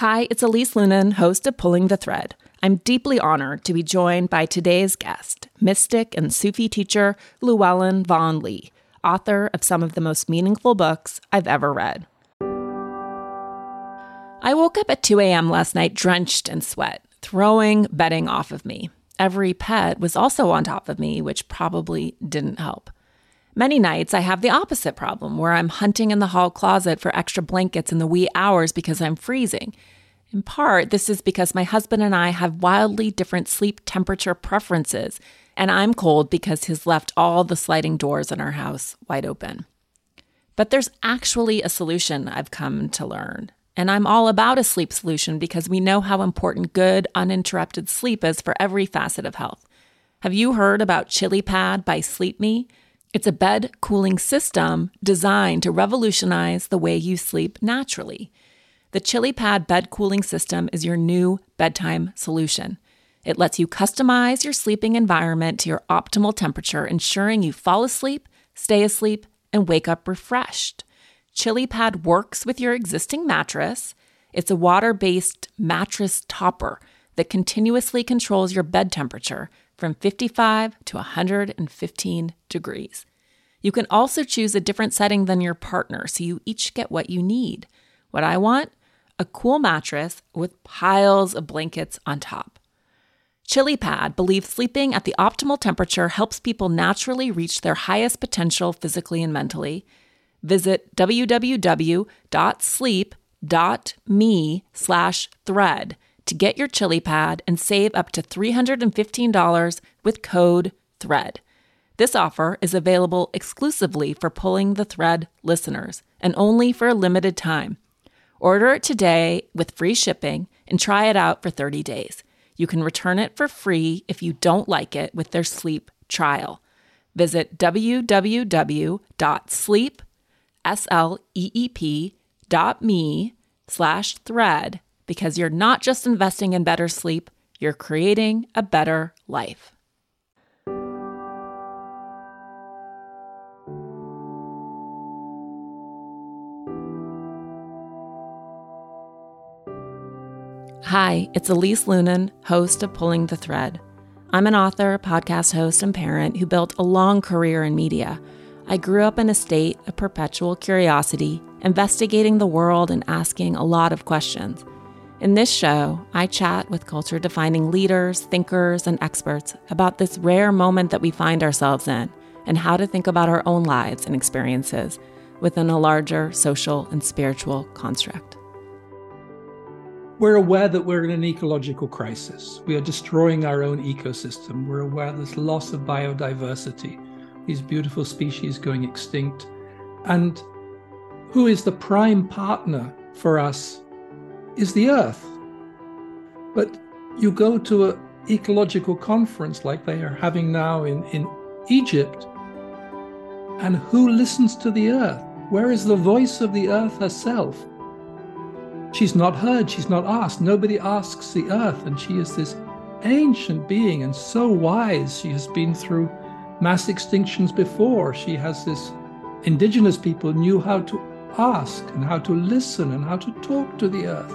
Hi, it's Elise Loehnen, host of Pulling the Thread. I'm deeply honored to be joined by today's guest, mystic and Sufi teacher Llewellyn Vaughan Lee, author of some of the most meaningful books I've ever read. I woke up at 2 a.m. last night drenched in sweat, throwing bedding off of me. Every pet was also on top of me, which probably didn't help. Many nights I have the opposite problem where I'm hunting in the hall closet for extra blankets in the wee hours because I'm freezing. In part, this is because my husband and I have wildly different sleep temperature preferences, and I'm cold because he's left all the sliding doors in our house wide open. But there's actually a solution I've come to learn. And I'm all about a sleep solution because we know how important good, uninterrupted sleep is for every facet of health. Have you heard about ChiliPad by SleepMe? It's a bed cooling system designed to revolutionize the way you sleep naturally. The ChiliPad bed cooling system is your new bedtime solution. It lets you customize your sleeping environment to your optimal temperature, ensuring you fall asleep, stay asleep, and wake up refreshed. ChiliPad works with your existing mattress. It's a water based mattress topper that continuously controls your bed temperature from 55 to 115 degrees. You can also choose a different setting than your partner so you each get what you need. What I want? A cool mattress with piles of blankets on top. ChiliPad believes sleeping at the optimal temperature helps people naturally reach their highest potential physically and mentally. Visit www.sleep.me slash thread to get your ChiliPad and save up to $315 with code THREAD. This offer is available exclusively for Pulling the Thread listeners and only for a limited time. Order it today with free shipping and try it out for 30 days. You can return it for free if you don't like it with their sleep trial. Visit www.sleep, dot me slash thread because you're not just investing in better sleep, you're creating a better life. Hi, it's Elise Loehnen, host of Pulling the Thread. I'm an author, podcast host, and parent who built a long career in media. I grew up in a state of perpetual curiosity, investigating the world and asking a lot of questions. In this show, I chat with culture defining leaders, thinkers, and experts about this rare moment that we find ourselves in and how to think about our own lives and experiences within a larger social and spiritual construct. We're aware that we're in an ecological crisis. We are destroying our own ecosystem. We're aware there's loss of biodiversity, these beautiful species going extinct. And who is the prime partner for us is the earth. But you go to an ecological conference like they are having now in, in Egypt, and who listens to the earth? Where is the voice of the earth herself? She's not heard, she's not asked. Nobody asks the earth, and she is this ancient being and so wise. She has been through mass extinctions before. She has this indigenous people knew how to ask and how to listen and how to talk to the earth.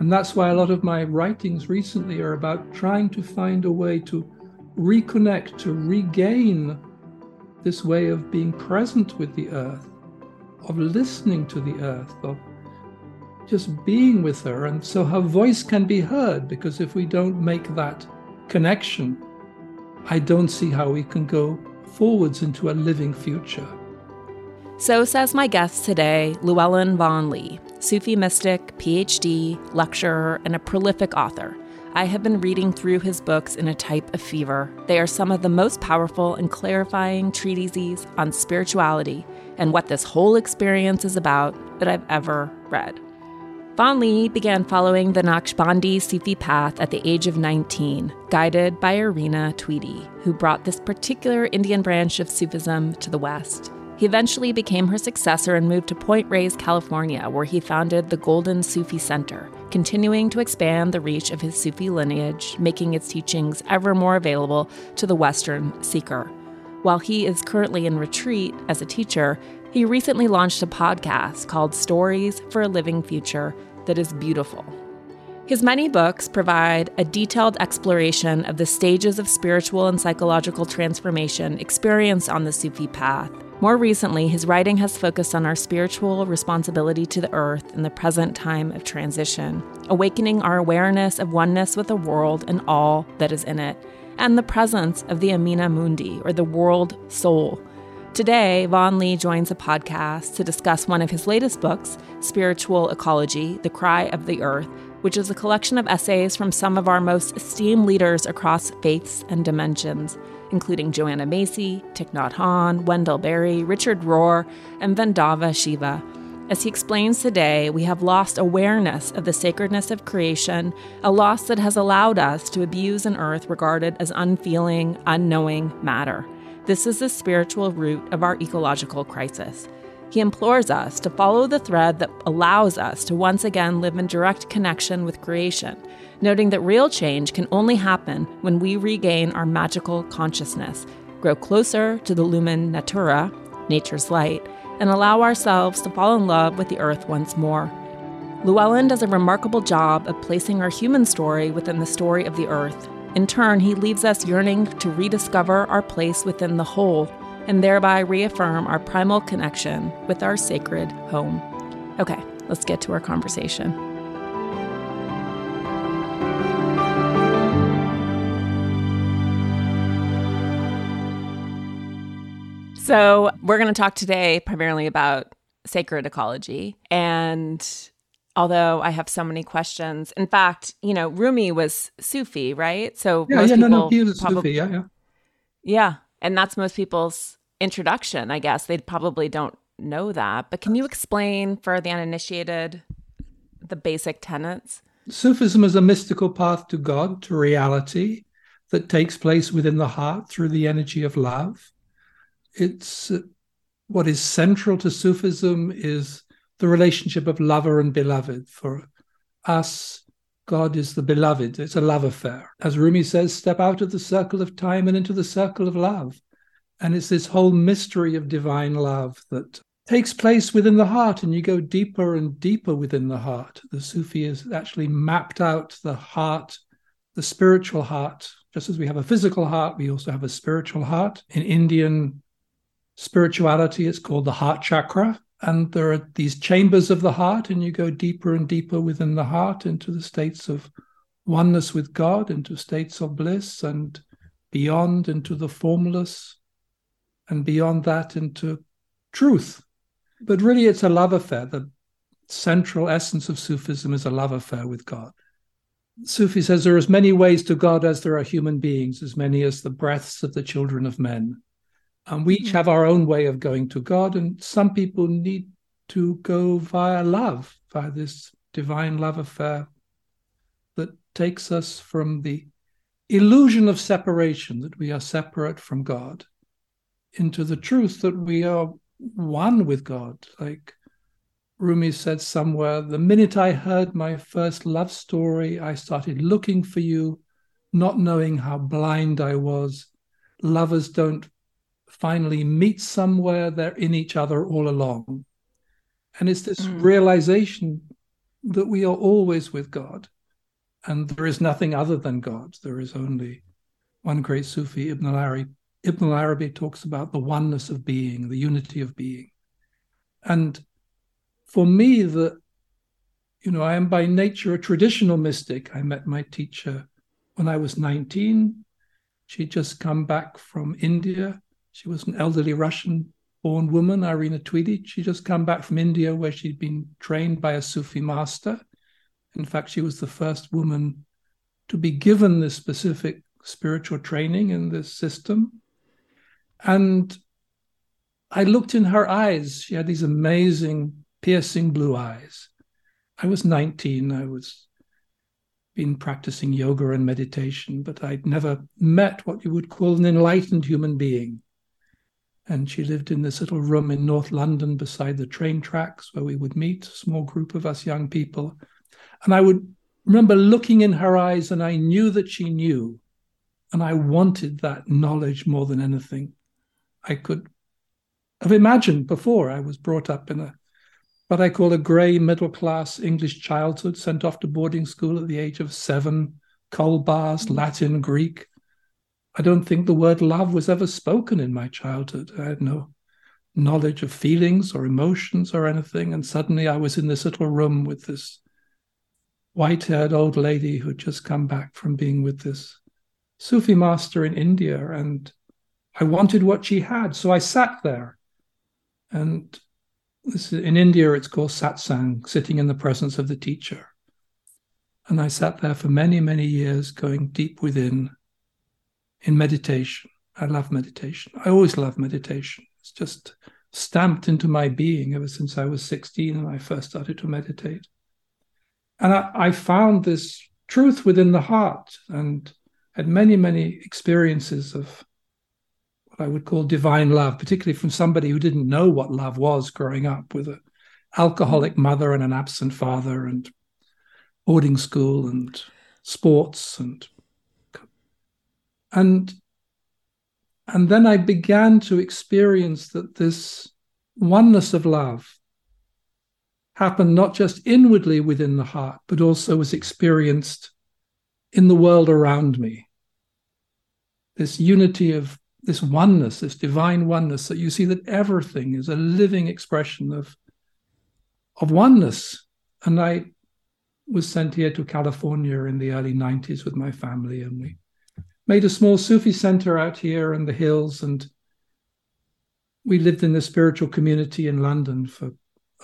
And that's why a lot of my writings recently are about trying to find a way to reconnect, to regain this way of being present with the earth, of listening to the earth, of just being with her. And so her voice can be heard, because if we don't make that connection, I don't see how we can go forwards into a living future. So says my guest today, Llewellyn Vaughan Lee, Sufi mystic, PhD, lecturer, and a prolific author. I have been reading through his books in a type of fever. They are some of the most powerful and clarifying treatises on spirituality and what this whole experience is about that I've ever read. Vaughan Lee began following the Naqshbandi Sufi path at the age of 19, guided by Irina Tweedie, who brought this particular Indian branch of Sufism to the West. He eventually became her successor and moved to Point Reyes, California, where he founded the Golden Sufi Center, continuing to expand the reach of his Sufi lineage, making its teachings ever more available to the Western seeker. While he is currently in retreat as a teacher, he recently launched a podcast called Stories for a Living Future that is beautiful. His many books provide a detailed exploration of the stages of spiritual and psychological transformation experienced on the Sufi path. More recently, his writing has focused on our spiritual responsibility to the earth in the present time of transition, awakening our awareness of oneness with the world and all that is in it, and the presence of the Anima Mundi, or the world soul. Today, Vaughan Lee joins a podcast to discuss one of his latest books, Spiritual Ecology The Cry of the Earth, which is a collection of essays from some of our most esteemed leaders across faiths and dimensions, including Joanna Macy, Thich Nhat Hanh, Wendell Berry, Richard Rohr, and Vandana Shiva. As he explains today, we have lost awareness of the sacredness of creation, a loss that has allowed us to abuse an earth regarded as unfeeling, unknowing matter. This is the spiritual root of our ecological crisis. He implores us to follow the thread that allows us to once again live in direct connection with creation, noting that real change can only happen when we regain our magical consciousness, grow closer to the lumen naturae, nature's light, and allow ourselves to fall in love with the earth once more. Llewellyn does a remarkable job of placing our human story within the story of the earth. In turn, he leaves us yearning to rediscover our place within the whole and thereby reaffirm our primal connection with our sacred home. Okay, let's get to our conversation. So, we're going to talk today primarily about sacred ecology. And although I have so many questions, in fact, you know, Rumi was Sufi, right? So, yeah, yeah, no, no, he was probably, Sufi, yeah, yeah. Yeah. And that's most people's introduction, I guess. They probably don't know that. But can you explain for the uninitiated the basic tenets? Sufism is a mystical path to God, to reality that takes place within the heart through the energy of love. It's uh, what is central to Sufism is the relationship of lover and beloved. For us, God is the beloved. It's a love affair. As Rumi says, step out of the circle of time and into the circle of love. And it's this whole mystery of divine love that takes place within the heart, and you go deeper and deeper within the heart. The Sufi has actually mapped out the heart, the spiritual heart. Just as we have a physical heart, we also have a spiritual heart. In Indian spirituality, it's called the heart chakra. And there are these chambers of the heart, and you go deeper and deeper within the heart into the states of oneness with God, into states of bliss, and beyond into the formless and beyond that into truth. But really, it's a love affair. The central essence of Sufism is a love affair with God. Sufi says there are as many ways to God as there are human beings, as many as the breaths of the children of men. And we each hmm. have our own way of going to God, and some people need to go via love, via this divine love affair that takes us from the illusion of separation, that we are separate from God, into the truth that we are one with God. Like Rumi said somewhere, the minute I heard my first love story, I started looking for you, not knowing how blind I was. Lovers don't finally meet somewhere, they're in each other all along. And it's this mm. realization that we are always with God. And there is nothing other than God. There is only one great Sufi, Ibn al-Arabi, Ibn al-arabi talks about the oneness of being, the unity of being. And for me, the you know, I am by nature a traditional mystic. I met my teacher when I was 19. She'd just come back from India. She was an elderly Russian born woman, Irina Tweedie. She'd just come back from India where she'd been trained by a Sufi master. In fact, she was the first woman to be given this specific spiritual training in this system. And I looked in her eyes. She had these amazing, piercing blue eyes. I was 19. I was been practicing yoga and meditation, but I'd never met what you would call an enlightened human being. And she lived in this little room in North London beside the train tracks where we would meet, a small group of us young people. And I would remember looking in her eyes, and I knew that she knew. And I wanted that knowledge more than anything. I could have imagined before. I was brought up in a what I call a grey middle class English childhood, sent off to boarding school at the age of seven, coal bars, Latin, Greek. I don't think the word love was ever spoken in my childhood. I had no knowledge of feelings or emotions or anything. And suddenly I was in this little room with this white haired old lady who had just come back from being with this Sufi master in India. And I wanted what she had. So I sat there. And this, in India, it's called satsang, sitting in the presence of the teacher. And I sat there for many, many years, going deep within in meditation. I love meditation. I always love meditation. It's just stamped into my being ever since I was 16 and I first started to meditate. And I, I found this truth within the heart and had many, many experiences of what I would call divine love, particularly from somebody who didn't know what love was growing up with an alcoholic mother and an absent father and boarding school and sports and and and then I began to experience that this oneness of love happened not just inwardly within the heart, but also was experienced in the world around me. This unity of this oneness, this divine oneness, that you see that everything is a living expression of, of oneness. And I was sent here to California in the early 90s with my family, and we made a small Sufi center out here in the hills. And we lived in the spiritual community in London for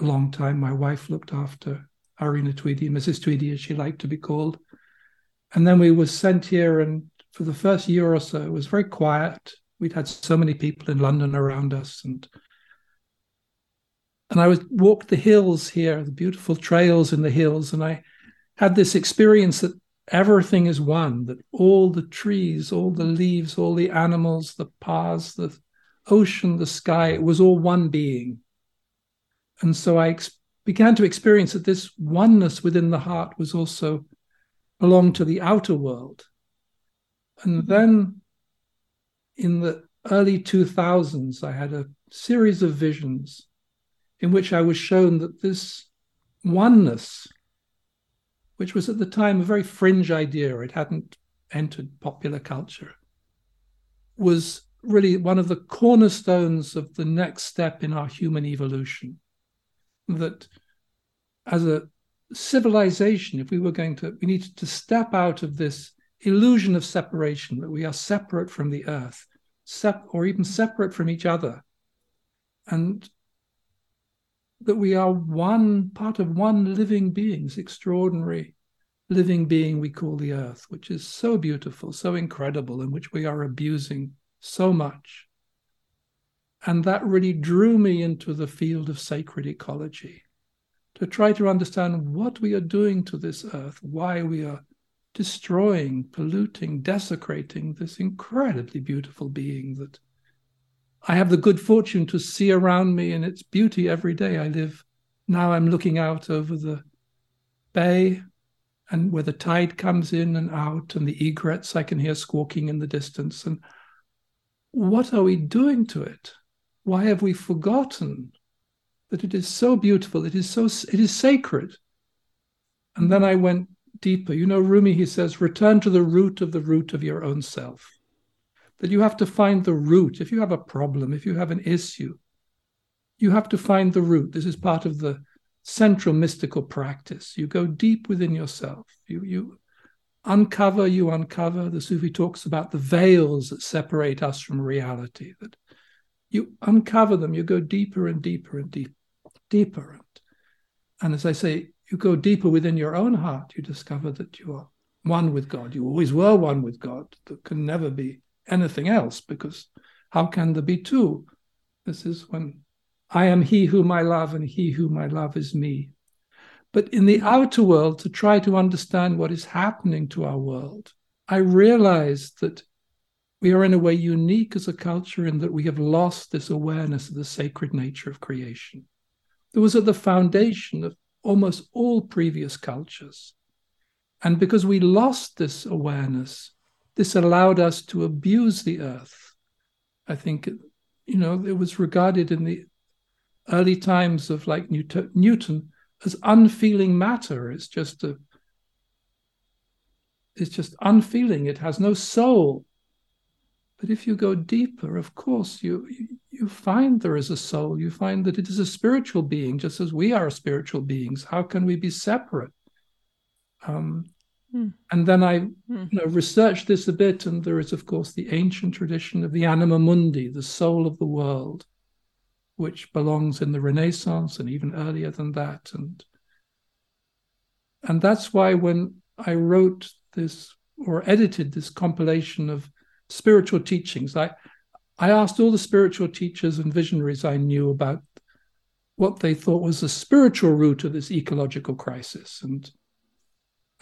a long time. My wife looked after Irina Tweedie, Mrs. Tweedie, as she liked to be called. And then we were sent here, and for the first year or so, it was very quiet. We'd had so many people in London around us, and and I was walked the hills here, the beautiful trails in the hills, and I had this experience that everything is one, that all the trees, all the leaves, all the animals, the paths, the ocean, the sky, it was all one being. And so I ex- began to experience that this oneness within the heart was also belonged to the outer world. And mm-hmm. then in the early 2000s, I had a series of visions in which I was shown that this oneness which was at the time a very fringe idea, it hadn't entered popular culture, was really one of the cornerstones of the next step in our human evolution. That as a civilization, if we were going to, we needed to step out of this illusion of separation, that we are separate from the earth, sep- or even separate from each other, and that we are one part of one living being, this extraordinary living being we call the earth, which is so beautiful, so incredible, and which we are abusing so much. And that really drew me into the field of sacred ecology to try to understand what we are doing to this earth, why we are destroying, polluting, desecrating this incredibly beautiful being that I have the good fortune to see around me in its beauty every day. I live now, I'm looking out over the bay and where the tide comes in and out, and the egrets I can hear squawking in the distance. And what are we doing to it? Why have we forgotten that it is so beautiful? It is so it is sacred. And then I went deeper. You know, Rumi, he says, return to the root of the root of your own self that you have to find the root. If you have a problem, if you have an issue, you have to find the root. This is part of the central mystical practice. You go deep within yourself. You, you uncover, you uncover. The Sufi talks about the veils that separate us from reality, that you uncover them, you go deeper and deeper and deep, deeper. And, and as I say, you go deeper within your own heart, you discover that you are one with God. You always were one with God. There can never be anything else because how can there be two? This is when I am he whom I love and he whom I love is me. But in the outer world, to try to understand what is happening to our world, I realized that we are in a way unique as a culture in that we have lost this awareness of the sacred nature of creation. That was at the foundation of almost all previous cultures. And because we lost this awareness, this allowed us to abuse the earth. I think, you know, it was regarded in the early times of like Newton as unfeeling matter. It's just a it's just unfeeling. It has no soul. But if you go deeper, of course, you you find there is a soul. You find that it is a spiritual being, just as we are spiritual beings. How can we be separate? Um, hmm. And then I hmm. you know, researched this a bit, and there is, of course, the ancient tradition of the anima mundi, the soul of the world, which belongs in the Renaissance and even earlier than that. And and that's why when I wrote this or edited this compilation of spiritual teachings, I I asked all the spiritual teachers and visionaries I knew about what they thought was the spiritual root of this ecological crisis. And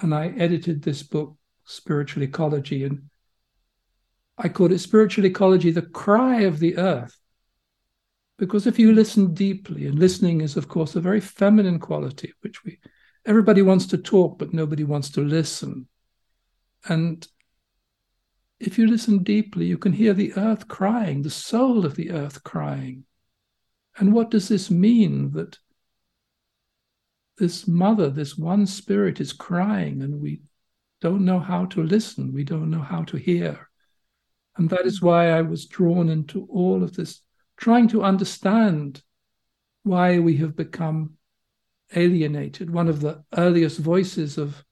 and I edited this book, Spiritual Ecology, and I called it Spiritual Ecology, the cry of the earth. Because if you listen deeply, and listening is, of course, a very feminine quality, which we everybody wants to talk, but nobody wants to listen. And if you listen deeply, you can hear the earth crying, the soul of the earth crying. And what does this mean that this mother, this one spirit is crying and we don't know how to listen, we don't know how to hear? And that is why I was drawn into all of this, trying to understand why we have become alienated. One of the earliest voices of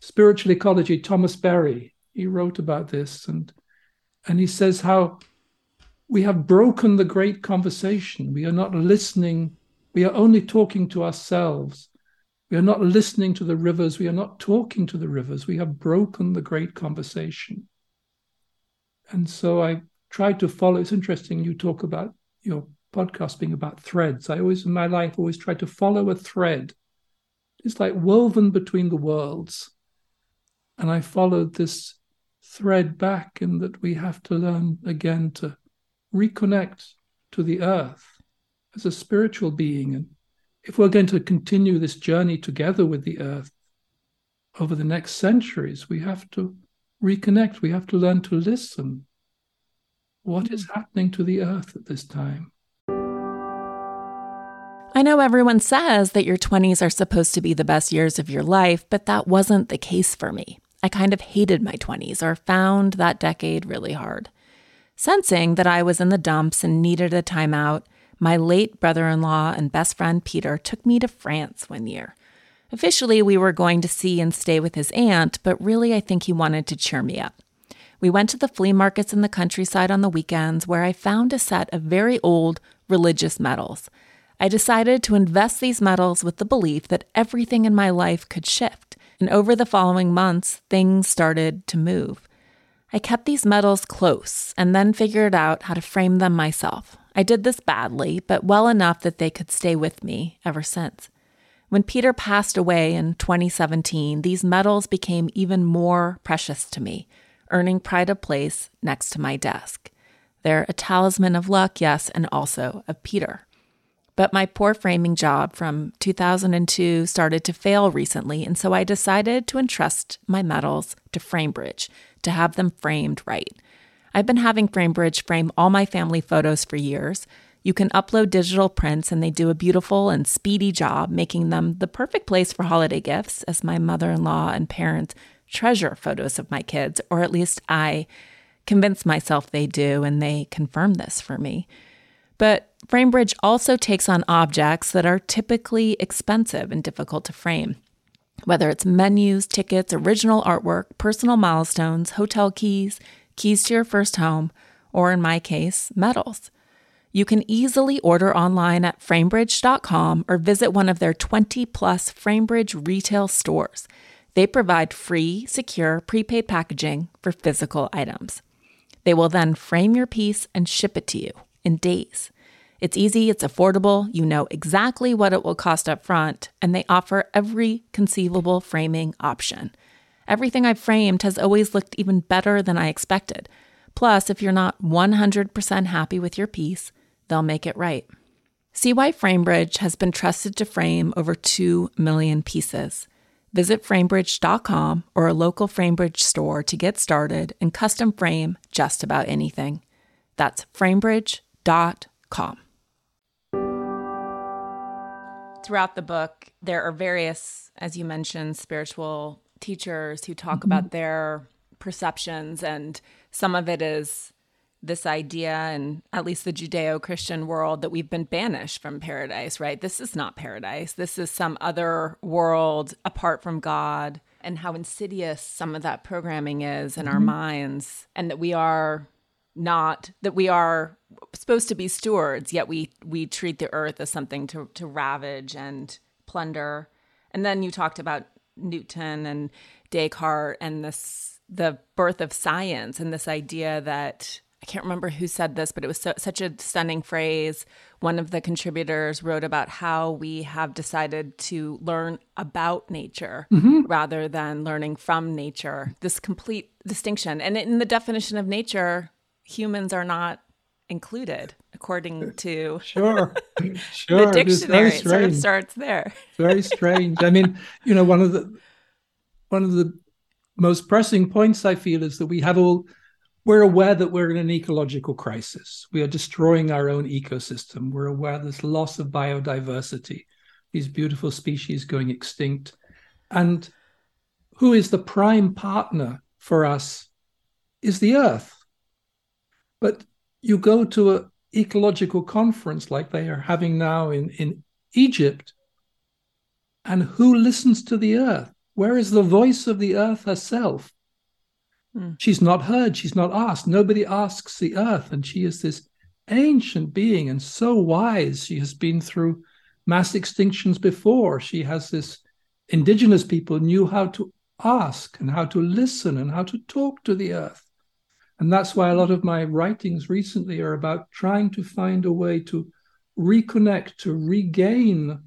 spiritual ecology, Thomas Berry, he wrote about this and and he says how we have broken the great conversation. We are not listening. We are only talking to ourselves. We are not listening to the rivers. We are not talking to the rivers. We have broken the great conversation. And so I tried to follow. It's interesting you talk about your podcast being about threads. I always, in my life, always try to follow a thread. It's like woven between the worlds. And I followed this thread back in that we have to learn again to reconnect to the earth as a spiritual being. And if we're going to continue this journey together with the earth over the next centuries, we have to reconnect. We have to learn to listen. What is hmm. happening to the earth at this time? I know everyone says that your 20s are supposed to be the best years of your life, but that wasn't the case for me. I kind of hated my 20s or found that decade really hard. Sensing that I was in the dumps and needed a timeout, my late brother in law and best friend Peter took me to France one year. Officially, we were going to see and stay with his aunt, but really, I think he wanted to cheer me up. We went to the flea markets in the countryside on the weekends where I found a set of very old religious medals. I decided to invest these medals with the belief that everything in my life could shift. And over the following months, things started to move. I kept these medals close and then figured out how to frame them myself. I did this badly, but well enough that they could stay with me ever since. When Peter passed away in 2017, these medals became even more precious to me, earning pride of place next to my desk. They're a talisman of luck, yes, and also of Peter. But my poor framing job from 2002 started to fail recently, and so I decided to entrust my medals to FrameBridge to have them framed right. I've been having FrameBridge frame all my family photos for years. You can upload digital prints, and they do a beautiful and speedy job, making them the perfect place for holiday gifts, as my mother in law and parents treasure photos of my kids, or at least I convince myself they do, and they confirm this for me. But FrameBridge also takes on objects that are typically expensive and difficult to frame. Whether it's menus, tickets, original artwork, personal milestones, hotel keys, keys to your first home, or in my case, medals. You can easily order online at framebridge.com or visit one of their 20 plus FrameBridge retail stores. They provide free, secure, prepaid packaging for physical items. They will then frame your piece and ship it to you in days. It's easy, it's affordable, you know exactly what it will cost up front, and they offer every conceivable framing option. Everything I've framed has always looked even better than I expected. Plus, if you're not 100% happy with your piece, they'll make it right. See why FrameBridge has been trusted to frame over 2 million pieces. Visit framebridge.com or a local FrameBridge store to get started and custom frame just about anything. That's framebridge.com. throughout the book, there are various, as you mentioned, spiritual teachers who talk mm-hmm. about their perceptions, and some of it is this idea, and at least the Judeo Christian world, that we've been banished from paradise, right? This is not paradise. This is some other world apart from God, and how insidious some of that programming is in mm-hmm. our minds, and that we are not that we are supposed to be stewards yet we we treat the earth as something to to ravage and plunder and then you talked about newton and descartes and this the birth of science and this idea that I can't remember who said this, but it was so, such a stunning phrase. One of the contributors wrote about how we have decided to learn about nature mm-hmm. rather than learning from nature. This complete distinction. And in the definition of nature, humans are not included according to sure. sure. The dictionary it sort of starts there. Very strange. I mean you know one of the one of the most pressing points i feel is that we have all we're aware that we're in an ecological crisis. We are destroying our own ecosystem. We're aware of this loss of biodiversity. These beautiful species going extinct. And who is the prime partner for us is the earth. But you go to an ecological conference like they are having now in, in Egypt, and who listens to the earth? Where is the voice of the earth herself? Hmm. She's not heard, she's not asked. Nobody asks the earth, and she is this ancient being and so wise. She has been through mass extinctions before. She has this indigenous people knew how to ask and how to listen and how to talk to the earth. And that's why a lot of my writings recently are about trying to find a way to reconnect, to regain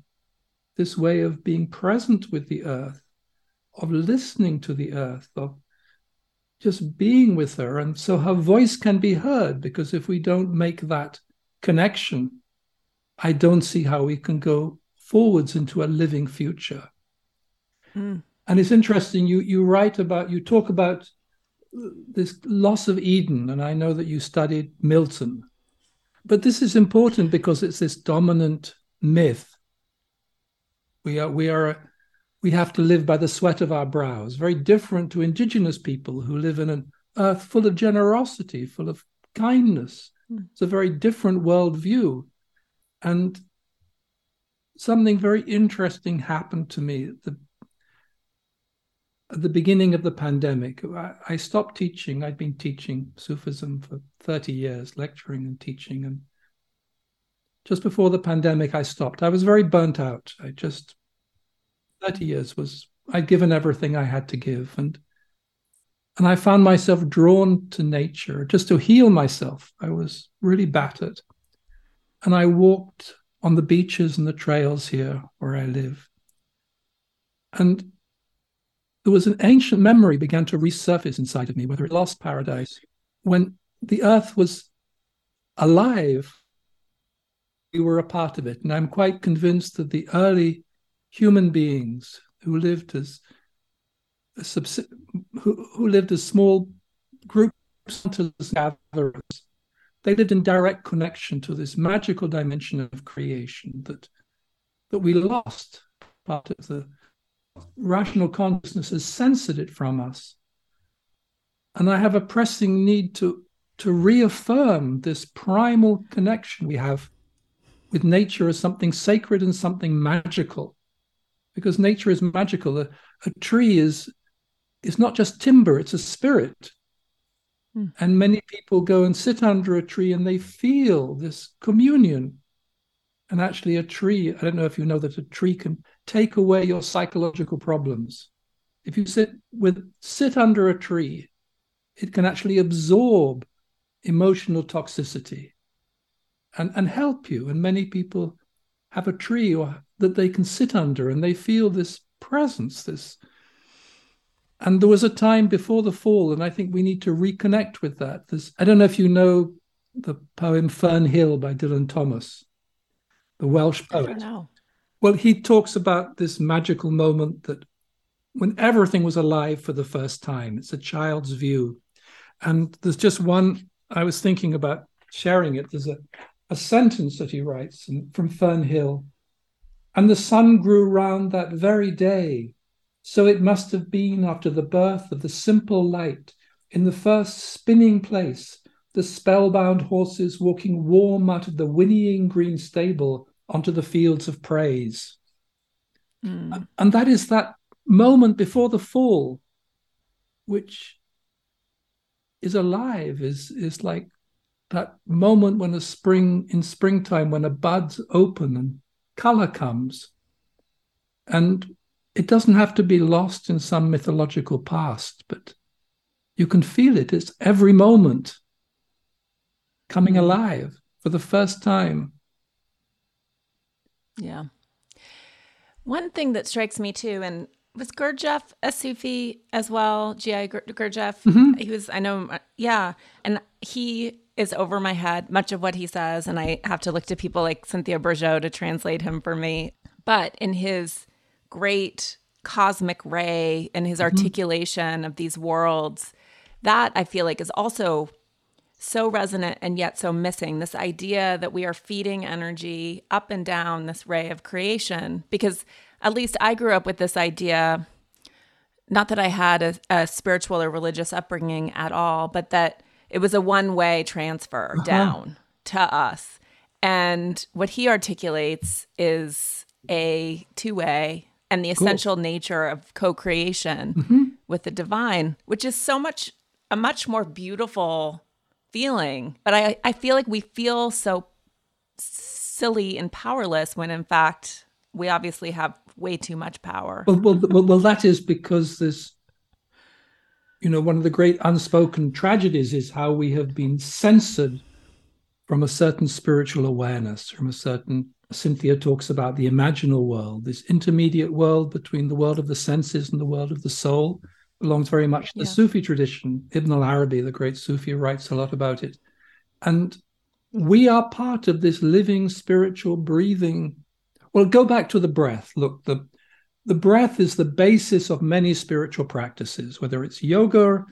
this way of being present with the earth, of listening to the earth, of just being with her. And so her voice can be heard, because if we don't make that connection, I don't see how we can go forwards into a living future. Mm. And it's interesting, you you write about, you talk about this loss of Eden, and I know that you studied Milton, but this is important because it's this dominant myth. We are we are we have to live by the sweat of our brows, very different to indigenous people who live in an earth full of generosity, full of kindness. Mm. It's a very different worldview. And something very interesting happened to me at the at the beginning of the pandemic, I, stopped teaching. I'd been teaching Sufism for 30 years, lecturing and teaching. And just before the pandemic, I stopped. I was very burnt out. I just, 30 years was, I'd given everything I had to give. And and I found myself drawn to nature just to heal myself. I was really battered. And I walked on the beaches and the trails here where I live. And there was an ancient memory began to resurface inside of me, whether it lost paradise, when the earth was alive, we were a part of it. And I'm quite convinced that the early human beings who lived as subs- who, who lived as small groups gatherers, they lived in direct connection to this magical dimension of creation that that we lost part of the rational consciousness has censored it from us. And I have a pressing need to, to reaffirm this primal connection we have with nature as something sacred and something magical. Because nature is magical. A, a tree is, is not just timber, it's a spirit. Hmm. And many people go and sit under a tree and they feel this communion. And actually, a tree, I don't know if you know that a tree can take away your psychological problems. If you sit with sit under a tree, it can actually absorb emotional toxicity and, and help you. And many people have a tree or that they can sit under and they feel this presence, this and there was a time before the fall, and I think we need to reconnect with that. There's, I don't know if you know the poem Fern Hill by Dylan Thomas, the Welsh oh, poet. Well, he talks about this magical moment that when everything was alive for the first time, it's a child's view. And there's just one, I was thinking about sharing it. There's a, a sentence that he writes from Fern Hill. And the sun grew round that very day. So it must have been after the birth of the simple light, in the first spinning place, the spellbound horses walking warm out of the whinnying green stable onto the fields of praise. Mm. And that is that moment before the fall, which is alive, is, is like that moment when a spring in springtime when a bud's open and color comes. And it doesn't have to be lost in some mythological past, but you can feel it. It's every moment coming mm-hmm. alive for the first time. Yeah. One thing that strikes me too, and was Gurdjieff a Sufi as well? G.I. Gurdjieff. Mm-hmm. He was, I know, yeah. And he is over my head, much of what he says. And I have to look to people like Cynthia Bourgeault to translate him for me. But in his great cosmic ray and his mm-hmm. articulation of these worlds, that I feel like is also so resonant and yet so missing this idea that we are feeding energy up and down this ray of creation because at least i grew up with this idea not that i had a, a spiritual or religious upbringing at all but that it was a one way transfer uh-huh. down to us and what he articulates is a two way and the essential cool. nature of co-creation mm-hmm. with the divine which is so much a much more beautiful feeling. But I, I feel like we feel so silly and powerless when in fact we obviously have way too much power. Well, well, well, well that is because there's, you know, one of the great unspoken tragedies is how we have been censored from a certain spiritual awareness, from a certain. Cynthia talks about the imaginal world, this intermediate world between the world of the senses and the world of the soul belongs very much to the yeah. Sufi tradition. Ibn al Arabi, the great Sufi, writes a lot about it. And we are part of this living, spiritual, breathing. Well, go back to the breath. Look, the, the breath is the basis of many spiritual practices, whether it's yoga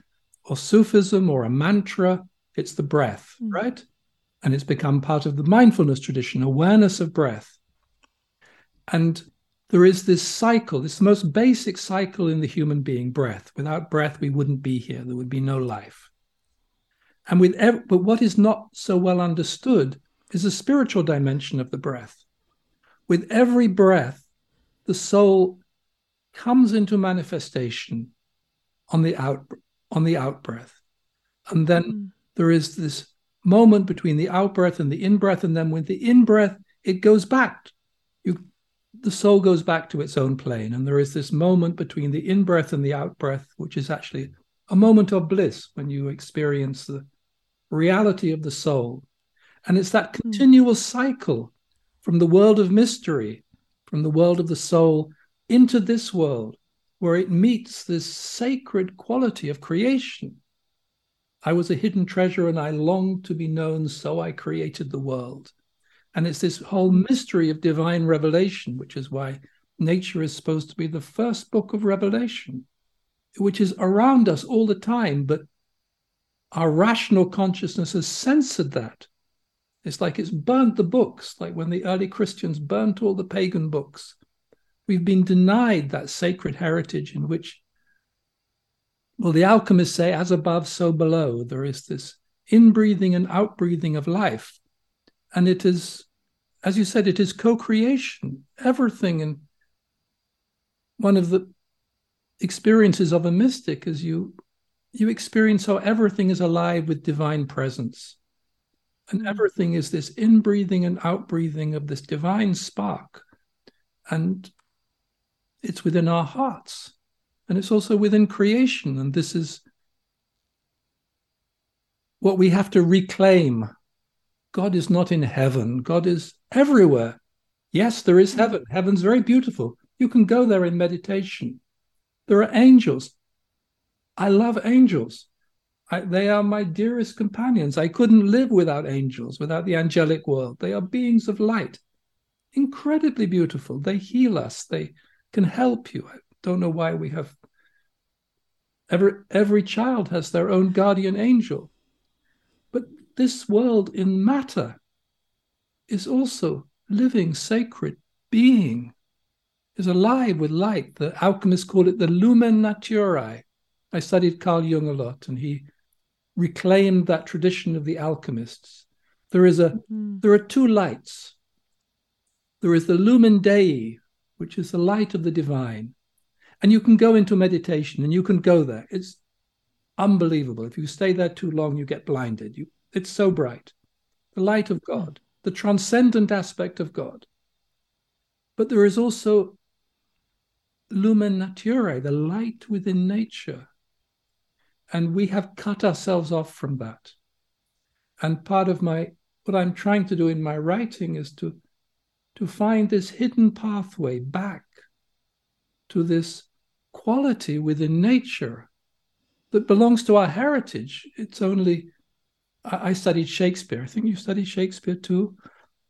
or Sufism or a mantra, it's the breath, mm. right? And it's become part of the mindfulness tradition, awareness of breath. And there is this cycle, the most basic cycle in the human being breath. Without breath, we wouldn't be here, there would be no life. And with ev- but what is not so well understood is the spiritual dimension of the breath. With every breath, the soul comes into manifestation on the out on the out breath. And then mm. there is this moment between the out breath and the in breath, and then with the in breath, it goes back the soul goes back to its own plane. And there is this moment between the in breath and the out breath, which is actually a moment of bliss when you experience the reality of the soul. And it's that hmm. continual cycle from the world of mystery, from the world of the soul, into this world where it meets this sacred quality of creation. I was a hidden treasure and I longed to be known, so I created the world. And it's this whole mm. mystery of divine revelation, which is why nature is supposed to be the first book of revelation, which is around us all the time, but our rational consciousness has censored that. It's like it's burnt the books, like when the early Christians burnt all the pagan books. We've been denied that sacred heritage in which, well, the alchemists say, as above, so below. There is this inbreathing and outbreathing of life and it is, as you said, it is co-creation. Everything and one of the experiences of a mystic is you you experience how everything is alive with divine presence. And mm. everything is this inbreathing and outbreathing of this divine spark. And it's within our hearts. And it's also within creation. And this is what we have to reclaim God is not in heaven. God is everywhere. Yes, there is heaven. Heaven's very beautiful. You can go there in meditation. There are angels. I love angels. I, they are my dearest companions. I couldn't live without angels, without the angelic world. They are beings of light, incredibly beautiful. They heal us. They can help you. I don't know why we have. Every every child has their own guardian angel this world in matter is also living, sacred being. is alive with light. The alchemists call it the lumen naturae. I studied Carl Jung a lot, and he reclaimed that tradition of the alchemists. There is a mm-hmm. there are two lights. There is the lumen dei, which is the light of the divine. And you can go into meditation and you can go there. It's unbelievable. If you stay there too long, you get blinded. You, it's so bright. The light of God, the transcendent aspect of God. But there is also lumen naturae, the light within nature. And we have cut ourselves off from that. And part of my what I'm trying to do in my writing is to to find this hidden pathway back to this quality within nature that belongs to our heritage. It's only I, studied Shakespeare. I think you studied Shakespeare too.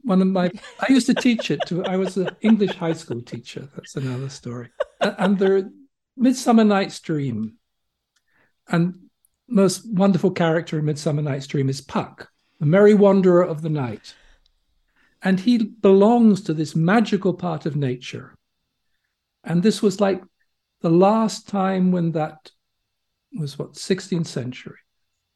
One of my I used to teach it to I was an English high school teacher. That's another story. And the Midsummer Night's Dream. And most wonderful character in Midsummer Night's Dream is Puck, the merry wanderer of the night. And he belongs to this magical part of nature. And this was like the last time when that was what, 16th century,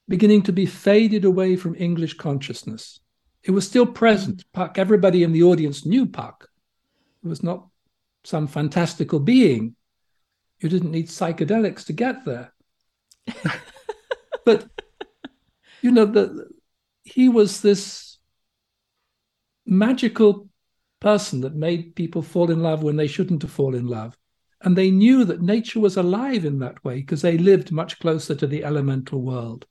beginning to be faded away from English consciousness. It was still present. Puck, everybody in the audience knew Puck. It was not some fantastical being. You didn't need psychedelics to get there. but you know, that he was this magical person that made people fall in love when they shouldn't have fallen in love. And they knew that nature was alive in that way because they lived much closer to the elemental world.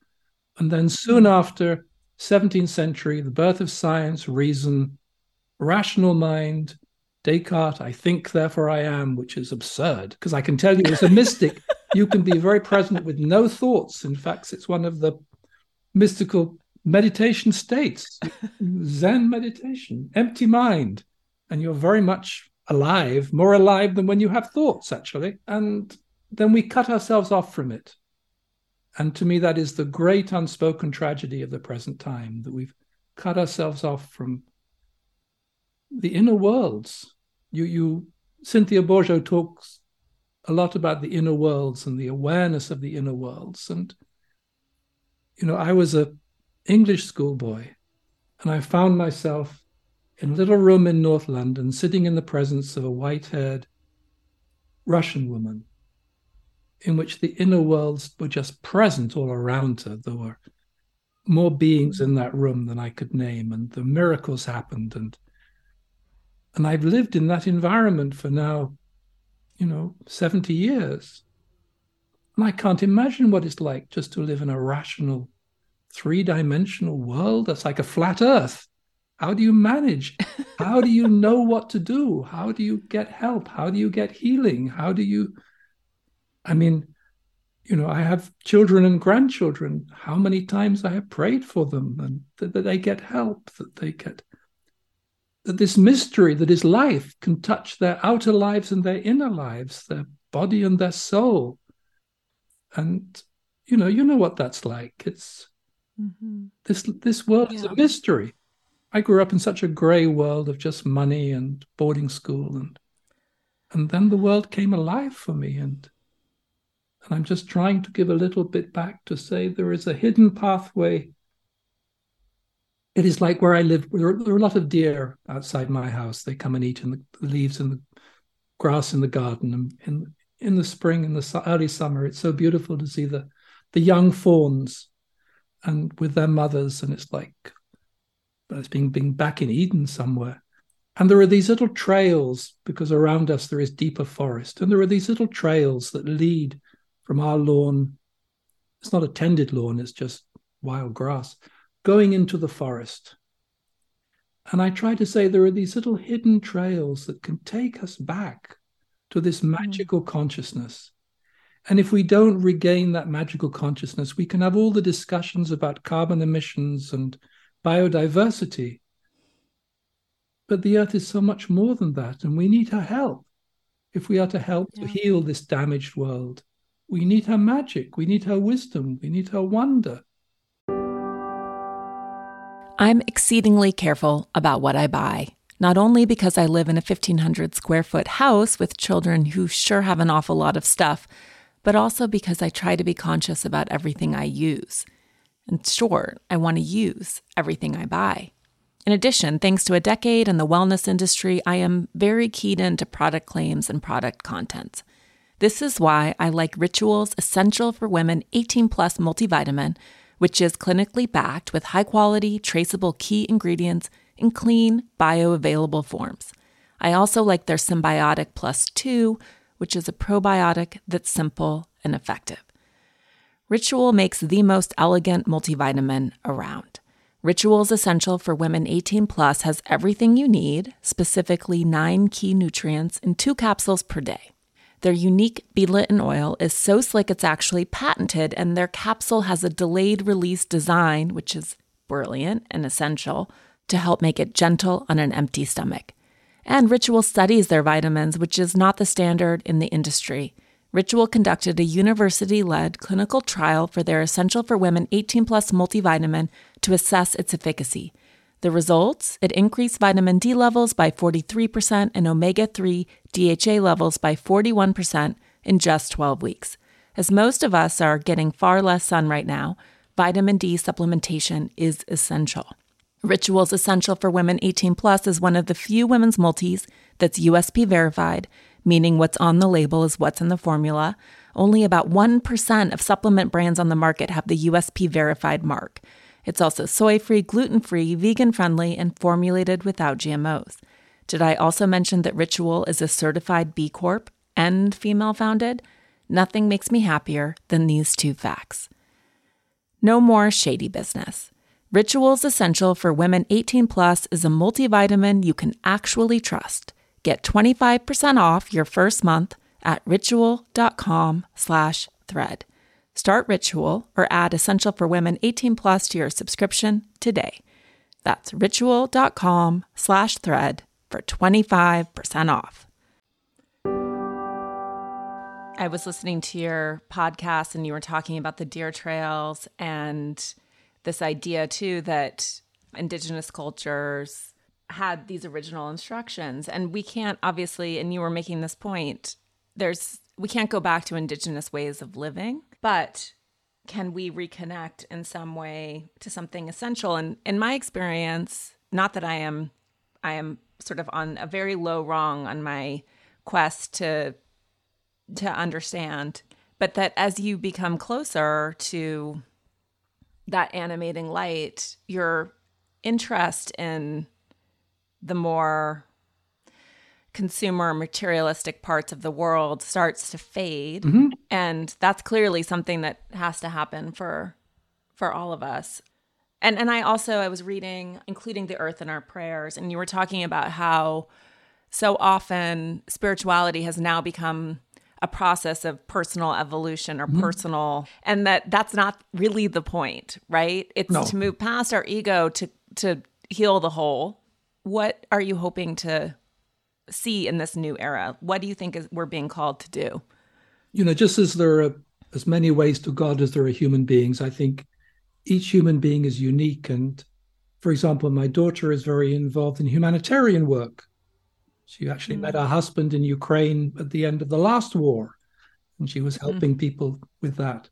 And then soon after, 17th century, the birth of science, reason, rational mind, Descartes, I think, therefore I am, which is absurd because I can tell you as a mystic, you can be very present with no thoughts. In fact, it's one of the mystical meditation states, Zen meditation, empty mind, and you're very much alive, more alive than when you have thoughts, actually. And then we cut ourselves off from it. And to me, that is the great unspoken tragedy of the present time that we've cut ourselves off from the inner worlds. You, you, Cynthia Bourgeault talks a lot about the inner worlds and the awareness of the inner worlds. And, you know, I was a English schoolboy, and I found myself in a little room in North London, sitting in the presence of a white haired Russian woman, in which the inner worlds were just present all around her. There were more beings in that room than I could name, and the miracles happened. And and I've lived in that environment for now, you know, 70 years. And I can't imagine what it's like just to live in a rational three dimensional world that's like a flat earth. How do you manage? How do you know what to do? How do you get help? How do you get healing? How do you? I mean, you know, I have children and grandchildren. How many times I have prayed for them and that, that they get help, that they get that this mystery that is life can touch their outer lives and their inner lives, their body and their soul. And you know, you know what that's like. It's Mm-hmm. This this world yeah. is a mystery. I grew up in such a grey world of just money and boarding school, and and then the world came alive for me, and and I'm just trying to give a little bit back to say there is a hidden pathway. It is like where I live. There are, there are a lot of deer outside my house. They come and eat in the leaves and the grass in the garden. And in in the spring, in the early summer, it's so beautiful to see the the young fawns and with their mothers, and it's like it's being being back in Eden somewhere. And there are these little trails because around us there is deeper forest, and there are these little trails that lead from our lawn. It's not a tended lawn; it's just wild grass going into the forest. And I try to say there are these little hidden trails that can take us back to this hmm. magical consciousness and if we don't regain that magical consciousness, we can have all the discussions about carbon emissions and biodiversity. But the earth is so much more than that, and we need her help. If we are to help yeah. to heal this damaged world, we need her magic, we need her wisdom, we need her wonder. I'm exceedingly careful about what I buy not only because I live in a 1,500 square foot house with children who sure have an awful lot of stuff, but also because I try to be conscious about everything I use. In short, I want to use everything I buy. In addition, thanks to a decade in the wellness industry, I am very keyed into product claims and product content. This is why I like Ritual's Essential for Women 18 Plus multivitamin, which is clinically backed with high quality, traceable key ingredients in clean, bioavailable forms. I also like their Synbiotic Plus 2, which is a probiotic that's simple and effective. Ritual makes the most elegant multivitamin around. Ritual's Essential for Women 18 Plus has everything you need, specifically nine key nutrients in two capsules per day. Their unique beadlet oil is so slick it's actually patented, and their capsule has a delayed release design, which is brilliant and essential, to help make it gentle on an empty stomach. And Ritual studies their vitamins, which is not the standard in the industry. Ritual conducted a university led clinical trial for their Essential for Women 18 Plus multivitamin to assess its efficacy. The results? It increased vitamin D levels by 43% and omega 3 DHA levels by 41% in just 12 weeks. As most of us are getting far less sun right now, vitamin D supplementation is essential. Rituals Essential for Women 18 Plus is one of the few women's multis that's USP verified, meaning what's on the label is what's in the formula. Only about 1% of supplement brands on the market have the USP verified mark. It's also soy free, gluten free, vegan friendly, and formulated without GMOs. Did I also mention that Ritual is a certified B Corp and female founded? Nothing makes me happier than these two facts. No more shady business. Rituals Essential for Women 18 Plus is a multivitamin you can actually trust. Get 25% off your first month at ritual.com slash thread. Start Ritual or add Essential for Women 18 Plus to your subscription today. That's ritual.com slash thread for 25% off. I was listening to your podcast and you were talking about the deer trails and – this idea too that indigenous cultures had these original instructions and we can't obviously and you were making this point there's we can't go back to indigenous ways of living but can we reconnect in some way to something essential? And in my experience not that i am i am sort of on a very low rung on my quest to to understand but that as you become closer to that animating light, your interest in the more consumer materialistic parts of the world starts to fade mm-hmm. and that's clearly something that has to happen for for all of us and and I also I was reading including the earth in our prayers and you were talking about how so often spirituality has now become a process of personal evolution or mm-hmm. personal and that that's not really the point right it's no. to move past our ego to to heal the whole what are you hoping to see in this new era what do you think is we're being called to do you know just as there are as many ways to god as there are human beings i think each human being is unique and for example my daughter is very involved in humanitarian work she actually mm. met her husband in Ukraine at the end of the last war, and she was mm. helping mm. people with that.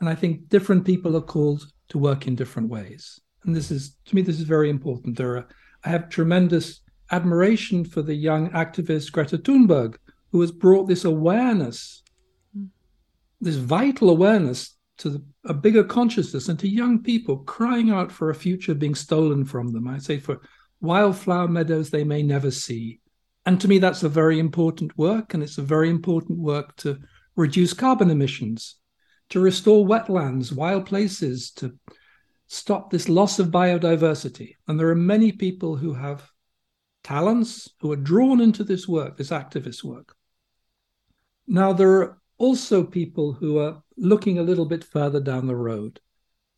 And I think different people are called to work in different ways. And this is, to me, this is very important. There are, I have tremendous admiration for the young activist Greta Thunberg, who has brought this awareness, this vital awareness to the, a bigger consciousness and to young people crying out for a future being stolen from them. I say for wildflower meadows they may never see, and to me, that's a very important work, and it's a very important work to reduce carbon emissions, to restore wetlands, wild places, to stop this loss of biodiversity. And there are many people who have talents who are drawn into this work, this activist work. Now, there are also people who are looking a little bit further down the road,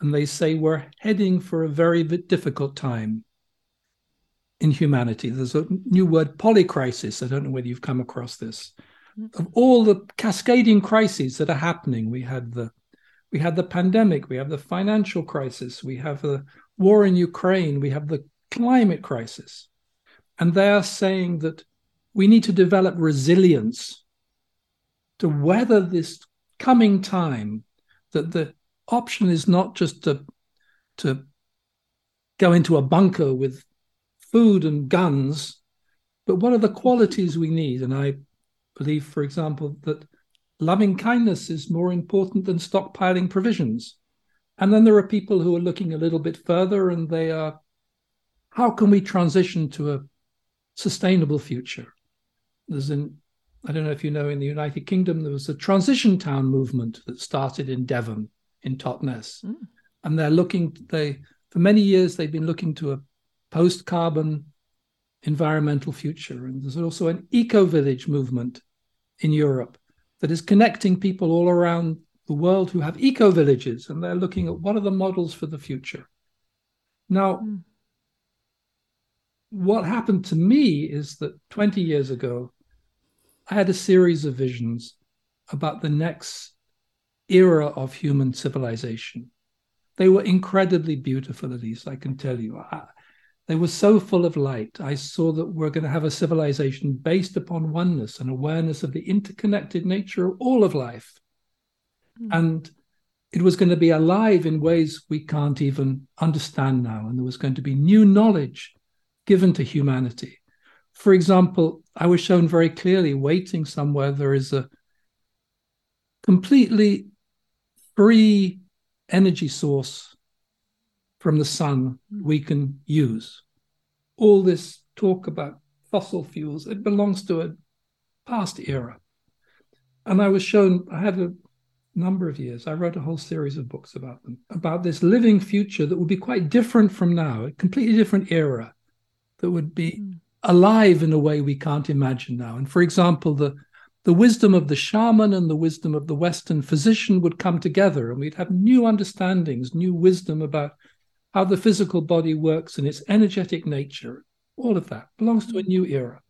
and they say we're heading for a very difficult time in humanity. There's a new word, polycrisis. I don't know whether you've come across this. Of all the cascading crises that are happening, we had the we had the pandemic, we have the financial crisis, we have the war in Ukraine, we have the climate crisis. And they are saying that we need to develop resilience to weather this coming time, that the option is not just to, to go into a bunker with food and guns, but what are the qualities we need? And I believe, for example, that loving kindness is more important than stockpiling provisions. And then there are people who are looking a little bit further and they are, how can we transition to a sustainable future? There's an, I don't know if you know, in the United Kingdom, there was a transition town movement that started in Devon, in Totnes. Mm. And they're looking, they, for many years, they've been looking to a post carbon environmental future. And there's also an eco village movement in Europe that is connecting people all around the world who have eco villages, and they're looking at what are the models for the future. Now, mm. What happened to me is that 20 years ago, I had a series of visions about the next era of human civilization. They were incredibly beautiful, at least I can tell you. I, they were so full of light. I saw that we're going to have a civilization based upon oneness and awareness of the interconnected nature of all of life. Mm. And it was going to be alive in ways we can't even understand now. And there was going to be new knowledge given to humanity. For example, I was shown very clearly waiting somewhere, there is a completely free energy source from the sun we can use. All this talk about fossil fuels, it belongs to a past era. And I was shown, I had a number of years, I wrote a whole series of books about them, about this living future that would be quite different from now, a completely different era that would be hmm. alive in a way we can't imagine now. And for example, the the wisdom of the shaman and the wisdom of the Western physician would come together, and we'd have new understandings, new wisdom about how the physical body works and its energetic nature, all of that belongs to a new era.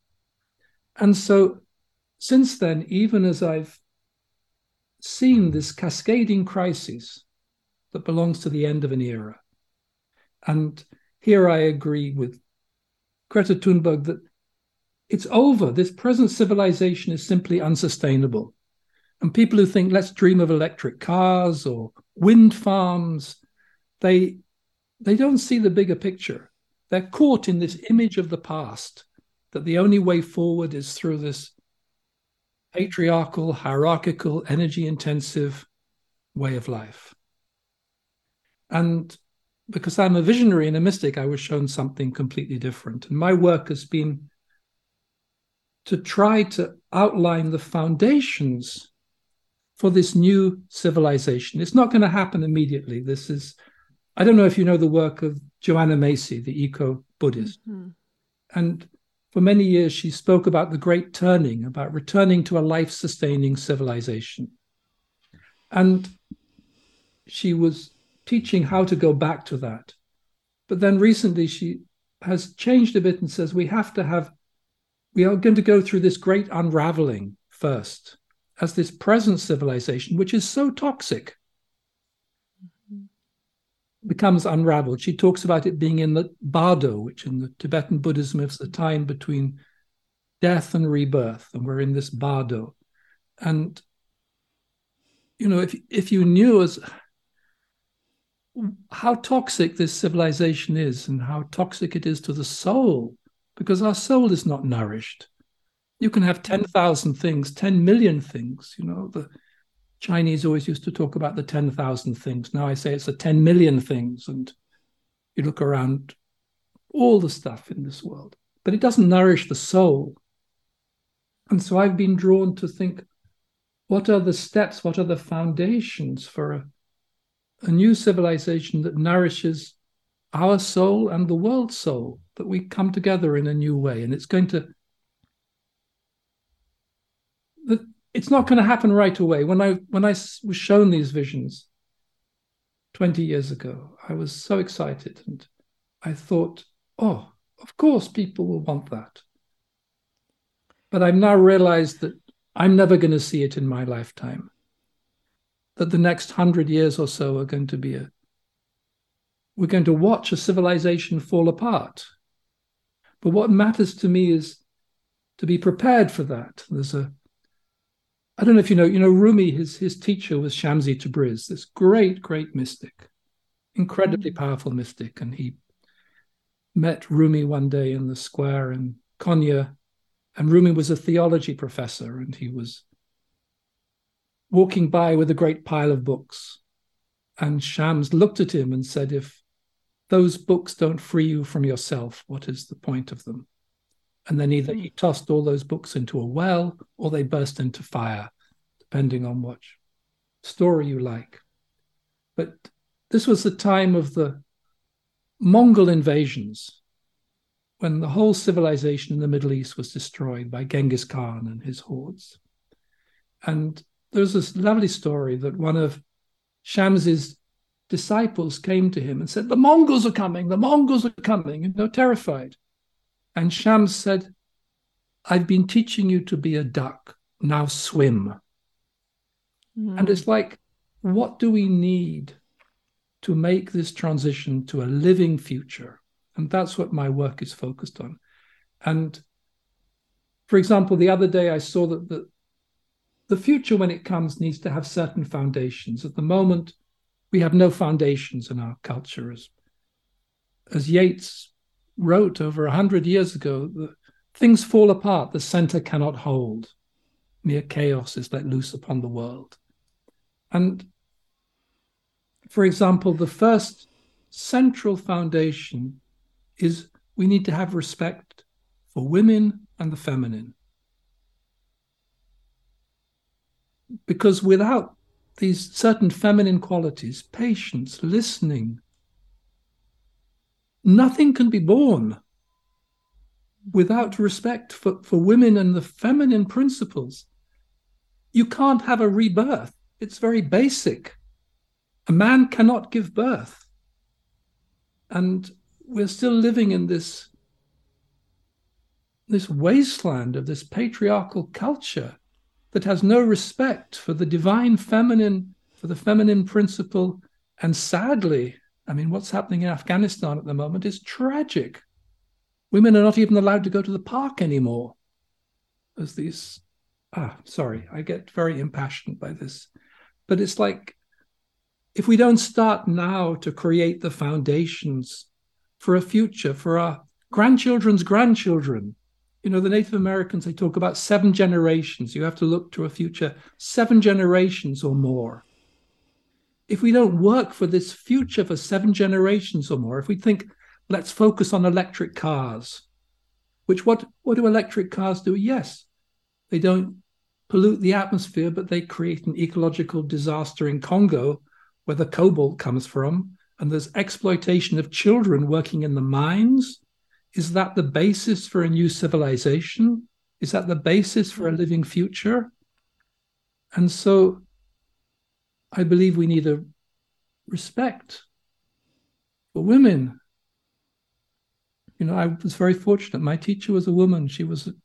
And so, since then, even as I've seen this cascading crisis that belongs to the end of an era, and here I agree with Greta Thunberg that it's over. This present civilization is simply unsustainable. And people who think, let's dream of electric cars or wind farms, they they don't see the bigger picture. They're caught in this image of the past that the only way forward is through this patriarchal, hierarchical, energy intensive way of life. And because I'm a visionary and a mystic, I was shown something completely different. And my work has been to try to outline the foundations for this new civilization. It's not going to happen immediately. This is I don't know if you know the work of Joanna Macy, the eco Buddhist. Mm-hmm. And for many years, she spoke about the great turning, about returning to a life sustaining civilization. And she was teaching how to go back to that. But then recently, she has changed a bit and says we have to have, we are going to go through this great unraveling first as this present civilization, which is so toxic mm-hmm. becomes unraveled. She talks about it being in the bardo, which in the Tibetan Buddhism is the time between death and rebirth, and we're in this bardo. And you know, if if you knew as how toxic this civilization is and how toxic it is to the soul, because our soul is not nourished. You can have 10,000 things, 10 million things, you know, the Chinese always used to talk about the 10,000 things. Now I say it's the 10 million things. And you look around all the stuff in this world, but it doesn't nourish the soul. And so I've been drawn to think what are the steps, what are the foundations for a, a new civilization that nourishes our soul and the world's soul, that we come together in a new way. And it's going to, it's not going to happen right away. When I when I was shown these visions 20 years ago, I was so excited and I thought, oh, of course people will want that. But I've now realized that I'm never going to see it in my lifetime. That the next hundred years or so are going to be a we're going to watch a civilization fall apart. But what matters to me is to be prepared for that. There's a I don't know if you know, you know, Rumi, his his teacher was Shamsi Tabriz, this great, great mystic, incredibly mm-hmm. powerful mystic. And he met Rumi one day in the square in Konya. And Rumi was a theology professor, and he was walking by with a great pile of books. And Shams looked at him and said, If those books don't free you from yourself, what is the point of them? And then either he tossed all those books into a well or they burst into fire, depending on what story you like. But this was the time of the Mongol invasions, when the whole civilization in the Middle East was destroyed by Genghis Khan and his hordes. And there's this lovely story that one of Shams's disciples came to him and said, The Mongols are coming, the Mongols are coming, and they're terrified. And Shams said, I've been teaching you to be a duck, now swim. Mm. And it's like, what do we need to make this transition to a living future? And that's what my work is focused on. And for example, the other day I saw that the, the future, when it comes, needs to have certain foundations. At the moment, we have no foundations in our culture. As, as Yeats wrote over a hundred years ago, things fall apart, the center cannot hold. Mere chaos is let loose upon the world. And for example, the first central foundation is we need to have respect for women and the feminine. Because without these certain feminine qualities, patience, listening, Nothing can be born without respect for, for women and the feminine principles. You can't have a rebirth. It's very basic. A man cannot give birth. And we're still living in this, this wasteland of this patriarchal culture that has no respect for the divine feminine, for the feminine principle, and sadly, I mean, what's happening in Afghanistan at the moment is tragic. Women are not even allowed to go to the park anymore. As these, ah, sorry, I get very impassioned by this. But it's like if we don't start now to create the foundations for a future, for our grandchildren's grandchildren, you know, the Native Americans, they talk about seven generations. You have to look to a future seven generations or more if we don't work for this future for seven generations or more, if we think, let's focus on electric cars, which what, what do electric cars do? Yes, they don't pollute the atmosphere, but they create an ecological disaster in Congo where the cobalt comes from. And there's exploitation of children working in the mines. Is that the basis for a new civilization? Is that the basis for a living future? And so I believe we need a respect for women. You know, I was very fortunate. My teacher was a woman. She was an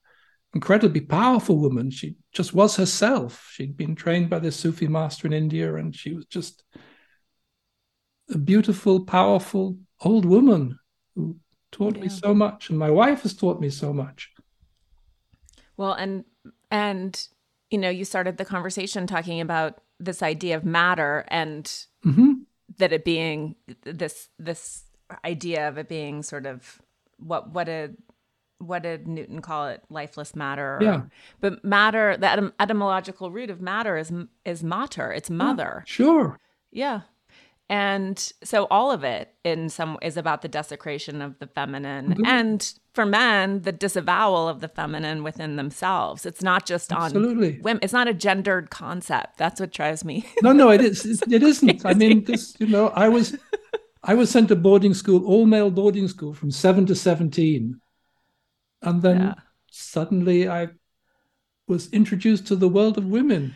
incredibly powerful woman. She just was herself. She'd been trained by this Sufi master in India, and she was just a beautiful, powerful old woman who taught yeah. me so much. And my wife has taught me so much. Well, and and you know, you started the conversation talking about this idea of matter and mm-hmm. that it being this this idea of it being sort of what what did what did Newton call it? Lifeless matter. Yeah. But matter, the etym- etymological root of matter is is mater. It's mother. Yeah, sure. Yeah. And so all of it in some is about the desecration of the feminine mm-hmm. and for men the disavowal of the feminine within themselves. It's not just Absolutely. on women. It's not a gendered concept. That's what drives me. no, no, it is. It isn't. I mean, this. You know, I was, I was sent to boarding school, all male boarding school, from seven to seventeen, and then yeah. suddenly I was introduced to the world of women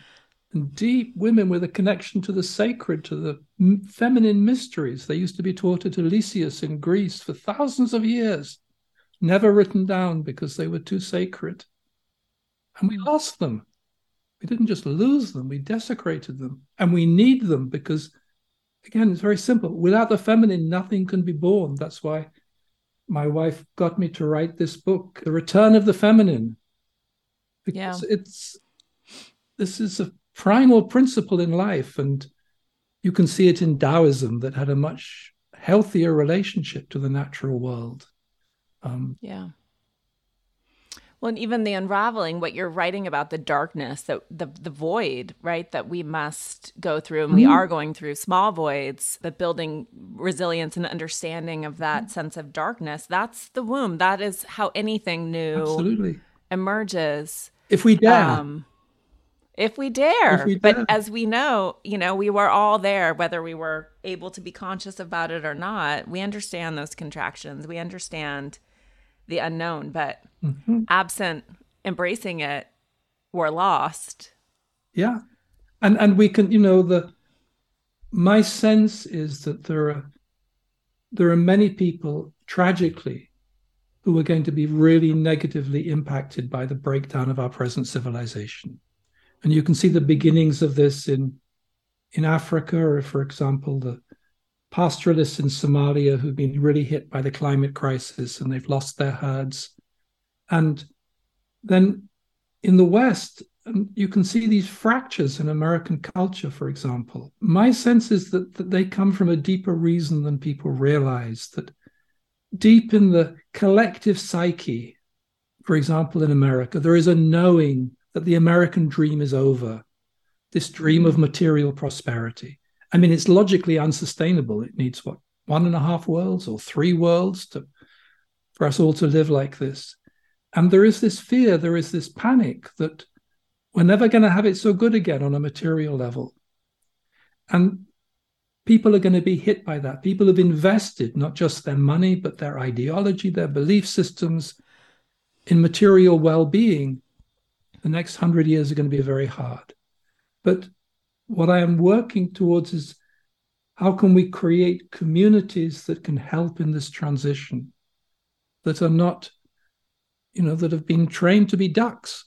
and deep women with a connection to the sacred, to the feminine mysteries. They used to be taught at Eleusis in Greece for thousands of years, never written down because they were too sacred. And we lost them. We didn't just lose them, we desecrated them. And we need them because, again, it's very simple. Without the feminine, nothing can be born. That's why my wife got me to write this book, The Return of the Feminine. Because yeah. it's this is a primal principle in life, and you can see it in Taoism that had a much healthier relationship to the natural world. Um, yeah. Well, and even the unraveling, what you're writing about the darkness, that the the void, right, that we must go through, and mm-hmm. we are going through small voids, but building resilience and understanding of that mm-hmm. sense of darkness. That's the womb. That is how anything new absolutely emerges. If we dare. Um, if we dare. If we. But as we know, you know, we were all there, whether we were able to be conscious about it or not. We understand those contractions. We understand the unknown, but mm-hmm. absent embracing it, we're lost. Yeah. And and we can, you know, the my sense is that there are there are many people tragically who are going to be really negatively impacted by the breakdown of our present civilization. And you can see the beginnings of this in in Africa, or for example, the pastoralists in Somalia who've been really hit by the climate crisis and they've lost their herds. And then in the West, um, you can see these fractures in American culture, for example. My sense is that, that they come from a deeper reason than people realize, that deep in the collective psyche, for example, in America, there is a knowing that the American dream is over, this dream of material prosperity. I mean, it's logically unsustainable. It needs what one and a half worlds or three worlds to for us all to live like this. And there is this fear, there is this panic that we're never going to have it so good again on a material level. And people are going to be hit by that. People have invested not just their money, but their ideology, their belief systems in material well being. The next hundred years are going to be very hard. But what I am working towards is how can we create communities that can help in this transition that are not, you know, that have been trained to be ducks,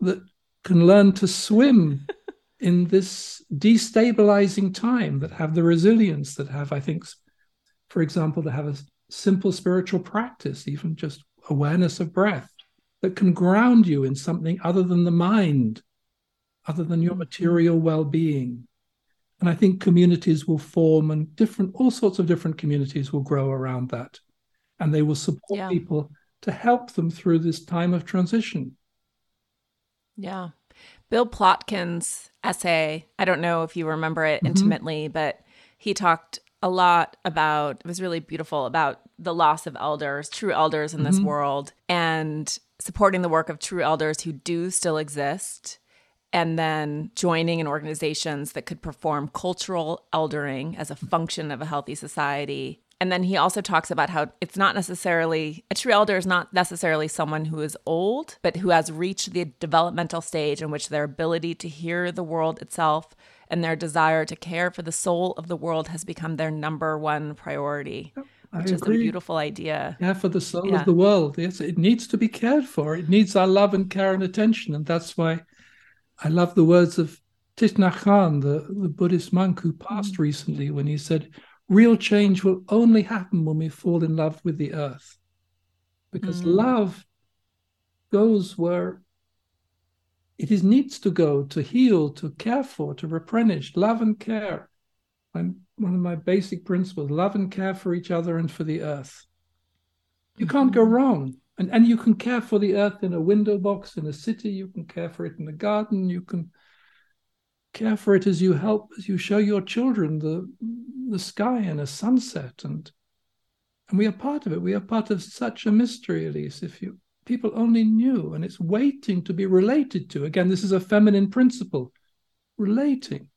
that can learn to swim in this destabilizing time, that have the resilience, that have, I think, for example, to have a simple spiritual practice, even just awareness of breath, that can ground you in something other than the mind other than your material well-being and i think communities will form and different all sorts of different communities will grow around that and they will support yeah. people to help them through this time of transition yeah bill plotkin's essay i don't know if you remember it mm-hmm. intimately but he talked a lot about it was really beautiful about the loss of elders true elders in mm-hmm. this world and supporting the work of true elders who do still exist and then joining in organizations that could perform cultural eldering as a function of a healthy society. And then he also talks about how it's not necessarily a true elder is not necessarily someone who is old, but who has reached the developmental stage in which their ability to hear the world itself and their desire to care for the soul of the world has become their number one priority. Oh. Which is a beautiful idea. Yeah, for the soul yeah. of the world. Yes, it needs to be cared for. It needs our love and care and attention. And that's why I love the words of Thich Nhat Hanh, the, the Buddhist monk who passed mm. recently, when he said, Real change will only happen when we fall in love with the earth. Because mm. love goes where it is needs to go to heal, to care for, to replenish, love and care. I'm one of my basic principles love and care for each other and for the earth. You can't go mm-hmm. wrong. And and you can care for the earth in a window box in a city. You can care for it in the garden. You can care for it as you help as you show your children the the sky and a sunset. And and we are part of it. We are part of such a mystery elise if you people only knew. And it's waiting to be related to. Again this is a feminine principle. Relating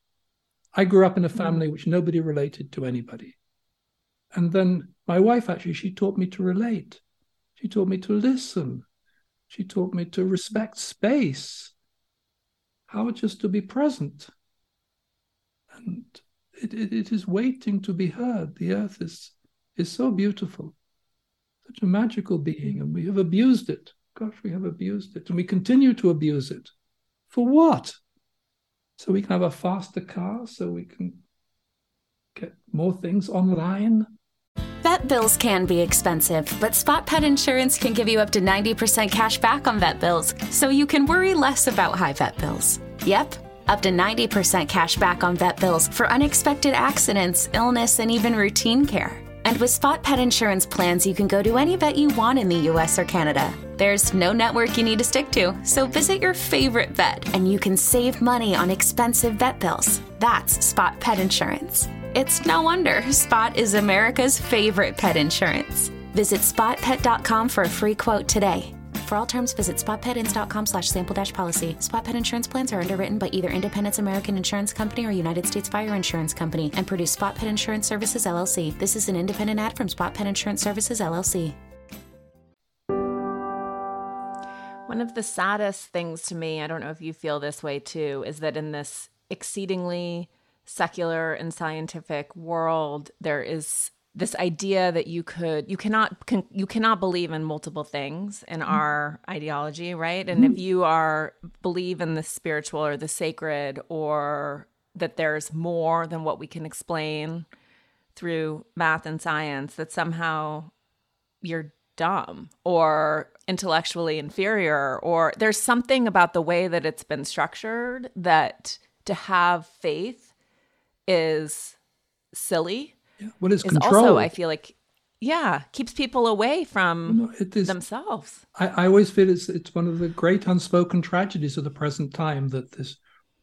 i grew up in a mm. family which nobody related to anybody and then my wife actually she taught me to relate she taught me to listen. She taught me to respect space. How just to be present. And it, it, it is waiting to be heard. The earth is, is so beautiful, such a magical being, and we have abused it. Gosh, we have abused it, and we continue to abuse it. For what? So we can have a faster car, so we can get more things online, Vet bills can be expensive, but Spot Pet Insurance can give you up to 90% cash back on vet bills, so you can worry less about high vet bills. Yep, up to 90% cash back on vet bills for unexpected accidents, illness, and even routine care. And with Spot Pet Insurance plans, you can go to any vet you want in the US or Canada. There's no network you need to stick to, so visit your favorite vet and you can save money on expensive vet bills. That's Spot Pet Insurance. It's no wonder Spot is America's favorite pet insurance. Visit spotpet.com for a free quote today. For all terms, visit spotpetins.com slash sample dash policy. Spot pet insurance plans are underwritten by either Independence American Insurance Company or United States Fire Insurance Company and produce Spot Pet Insurance Services LLC. This is an independent ad from Spot Pet Insurance Services LLC. One of the saddest things to me, I don't know if you feel this way too, is that in this exceedingly secular and scientific world, there is this idea that you could you cannot can, you cannot believe in multiple things in mm-hmm. our ideology right and mm-hmm. if you are believe in the spiritual or the sacred or that there's more than what we can explain through math and science that somehow you're dumb or intellectually inferior or there's something about the way that it's been structured that to have faith is silly. Yeah. What is, is control? Also, I feel like, yeah, keeps people away from no, themselves. I, I always feel it's it's one of the great unspoken tragedies of the present time that this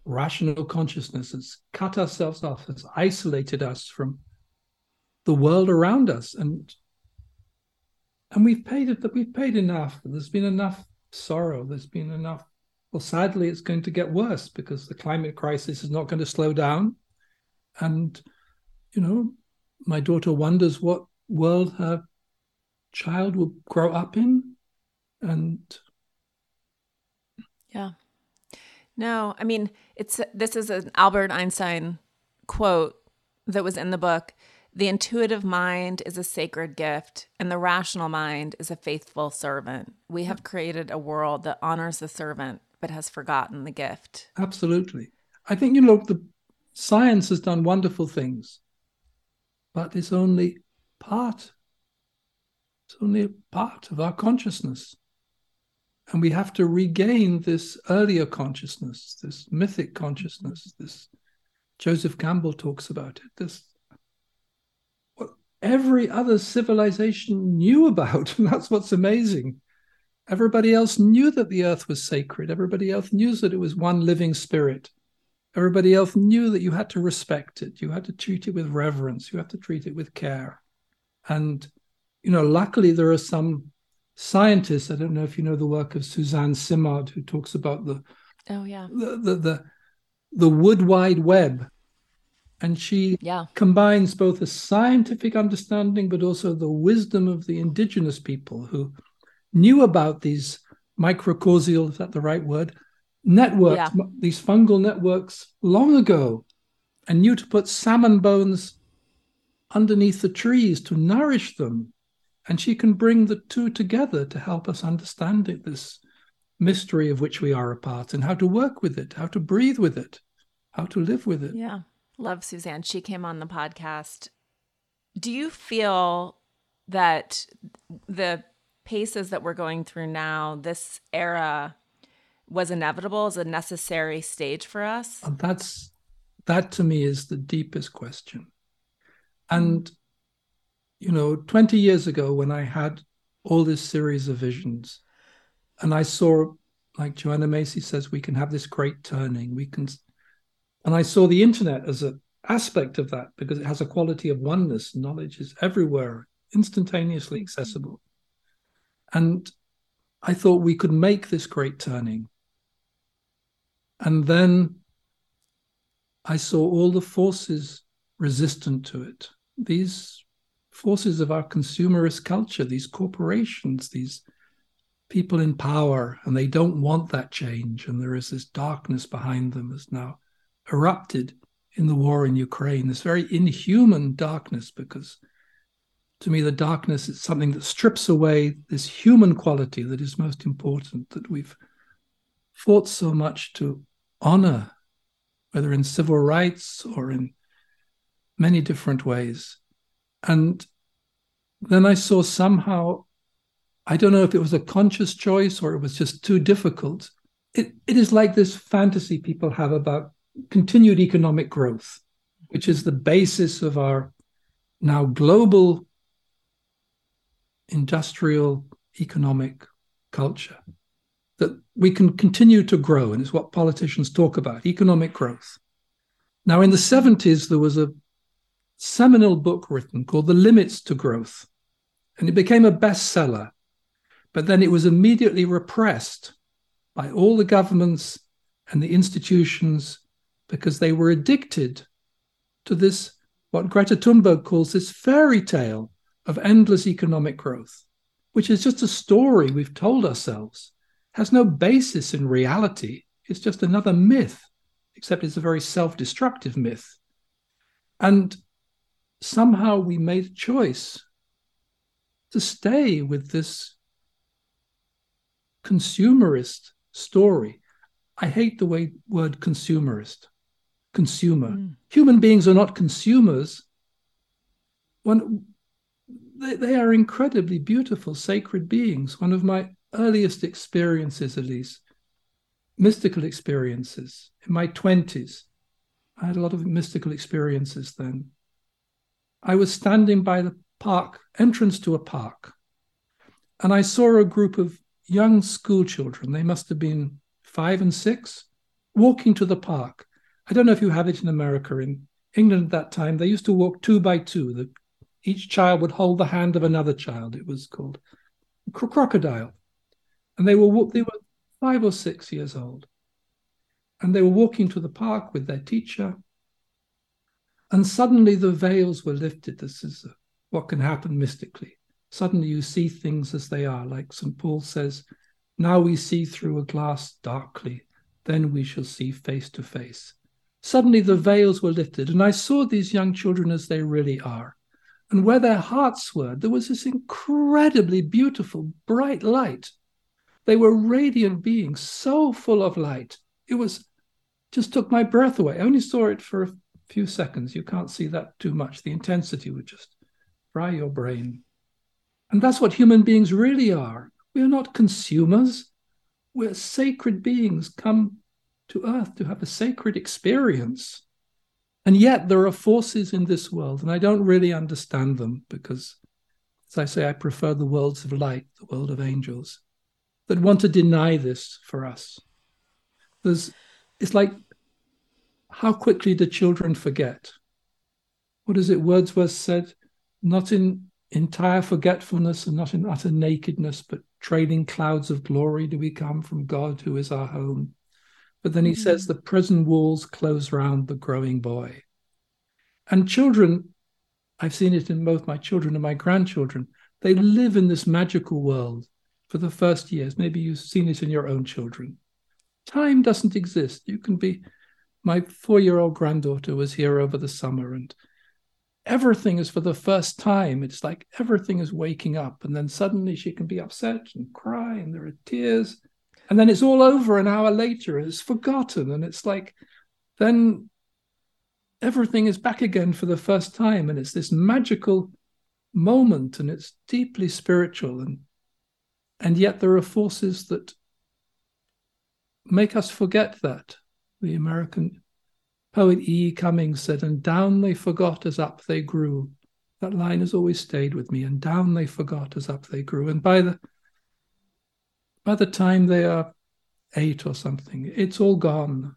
rational consciousness has cut ourselves off, has isolated us from the world around us, and and we've paid it that we've paid enough. There's been enough sorrow. There's been enough. Well, sadly, it's going to get worse because the climate crisis is not going to slow down. And, you know, my daughter wonders what world her child will grow up in. And yeah. No, I mean, it's this is an Albert Einstein quote that was in the book. The intuitive mind is a sacred gift, and the rational mind is a faithful servant. We have created a world that honors the servant, but has forgotten the gift. Absolutely. I think, you know, the Science has done wonderful things, but it's only part. It's only a part of our consciousness. And we have to regain this earlier consciousness, this mythic consciousness, this Joseph Campbell talks about it, this what every other civilization knew about. And that's what's amazing. Everybody else knew that the earth was sacred. Everybody else knew that it was one living spirit. Everybody else knew that you had to respect it. You had to treat it with reverence. You had to treat it with care. And, you know, luckily there are some scientists. I don't know if you know the work of Suzanne Simard, who talks about the oh yeah the the the, the wood wide web, and she yeah. combines both a scientific understanding but also the wisdom of the indigenous people who knew about these mycorrhizal, is that the right word, networks, yeah. these fungal networks, long ago, and knew to put salmon bones underneath the trees to nourish them. And she can bring the two together to help us understand it, this mystery of which we are a part, and how to work with it, how to breathe with it, how to live with it. Yeah. Love Suzanne. She came on the podcast. Do you feel that the paces that we're going through now, this era, was inevitable as a necessary stage for us? Uh, that's that to me is the deepest question. And you know, 20 years ago when I had all this series of visions and I saw like Joanna Macy says we can have this great turning, we can and I saw the internet as an aspect of that because it has a quality of oneness, knowledge is everywhere, instantaneously mm-hmm. accessible. And I thought we could make this great turning. And then I saw all the forces resistant to it. These forces of our consumerist culture, these corporations, these people in power, and they don't want that change. And there is this darkness behind them has now erupted in the war in Ukraine, this very inhuman darkness, because to me, the darkness is something that strips away this human quality that is most important, that we've fought so much to honor, whether in civil rights or in many different ways. And then I saw somehow, I don't know if it was a conscious choice or it was just too difficult. It, it is like this fantasy people have about continued economic growth, which is the basis of our now global industrial economic culture. That we can continue to grow, and it's what politicians talk about economic growth. Now, in the 70s, there was a seminal book written called The Limits to Growth, and it became a bestseller. But then it was immediately repressed by all the governments and the institutions because they were addicted to this, what Greta Thunberg calls this fairy tale of endless economic growth, which is just a story we've told ourselves, has no basis in reality. It's just another myth, except it's a very self destructive myth. And somehow we made a choice to stay with this consumerist story. I hate the way word consumerist, consumer. Mm. Human beings are not consumers. One, they, they are incredibly beautiful, sacred beings. One of my earliest experiences, at least, mystical experiences in my 20s. I had a lot of mystical experiences then. I was standing by the park, entrance to a park, and I saw a group of young school children. They must have been five and six, walking to the park. I don't know if you have it in America. In England at that time, they used to walk two by two. The each child would hold the hand of another child. It was called crocodile, and they were mm-hmm. they were five or six years old, and they were walking to the park with their teacher. And suddenly the veils were lifted. This is uh, what can happen mystically. Suddenly you see things as they are, like St. Paul says, Now we see through a glass darkly, then we shall see face to face. Suddenly the veils were lifted, and I saw these young children as they really are and where their hearts were, there was this incredibly beautiful, bright light. They were radiant beings, so full of light. It was just took my breath away. I only saw it for a few seconds. You can't see that too much. The intensity would just fry your brain. And that's what human beings really are. We are not consumers. We're sacred beings come to earth to have a sacred experience. And yet there are forces in this world, and I don't really understand them because, as I say, I prefer the worlds of light, the world of angels, that want to deny this for us. There's, it's like, how quickly do children forget? What is it Wordsworth said? Not in entire forgetfulness and not in utter nakedness, but trailing clouds of glory do we come from God who is our home. But then he mm-hmm. says the prison walls close round the growing boy. And children, I've seen it in both my children and my grandchildren, they live in this magical world for the first years. Maybe you've seen it in your own children. Time doesn't exist. You can be. My four year old granddaughter was here over the summer, and everything is for the first time. It's like everything is waking up, and then suddenly she can be upset and cry, and there are tears and then it's all over an hour later and it's forgotten and it's like then everything is back again for the first time and it's this magical moment and it's deeply spiritual and and yet there are forces that make us forget that the american poet e cummings said and down they forgot as up they grew that line has always stayed with me and down they forgot as up they grew and by the by the time they are eight or something, it's all gone,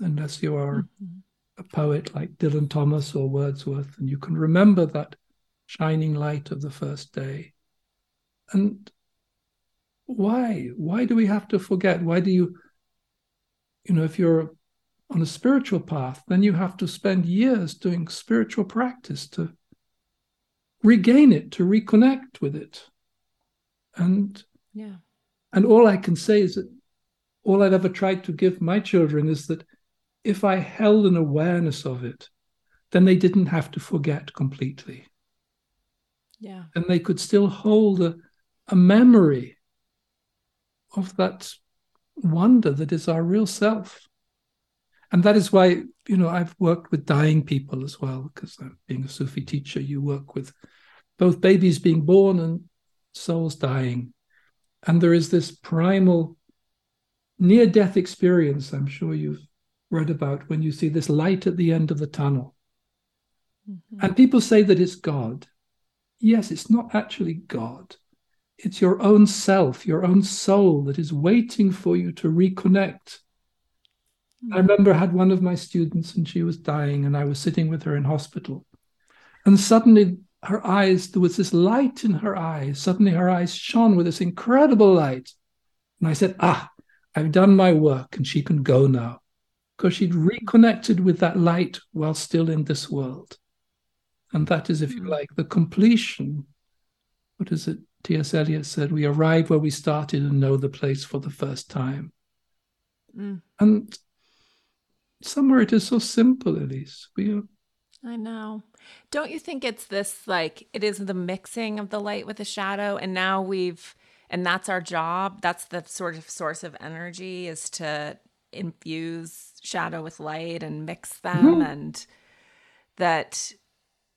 unless you are mm-hmm. a poet like Dylan Thomas or Wordsworth, and you can remember that shining light of the first day. And why? Why do we have to forget? Why do you, you know, if you're on a spiritual path, then you have to spend years doing spiritual practice to regain it, to reconnect with it. And yeah and all I can say is that all I've ever tried to give my children is that if I held an awareness of it, then they didn't have to forget completely. Yeah. And they could still hold a, a memory of that wonder that is our real self. And that is why, you know, I've worked with dying people as well, because being a Sufi teacher, you work with both babies being born and souls dying. And there is this primal near death experience, I'm sure you've read about, when you see this light at the end of the tunnel. Mm-hmm. And people say that it's God. Yes, it's not actually God. It's your own self, your own soul that is waiting for you to reconnect. I remember I had one of my students and she was dying, and I was sitting with her in hospital. And suddenly her eyes, there was this light in her eyes. Suddenly her eyes shone with this incredible light. And I said, Ah, I've done my work and she can go now. Because she'd reconnected with that light while still in this world. And that is, if you hmm. like, the completion. What is it? T.S. Eliot said, We arrive where we started and know the place for the first time. Mm. And somewhere it is so simple, Elise. We are I know. Don't you think it's this like it is the mixing of the light with the shadow and now we've and that's our job. That's the sort of source of energy is to infuse shadow with light and mix them mm-hmm. and that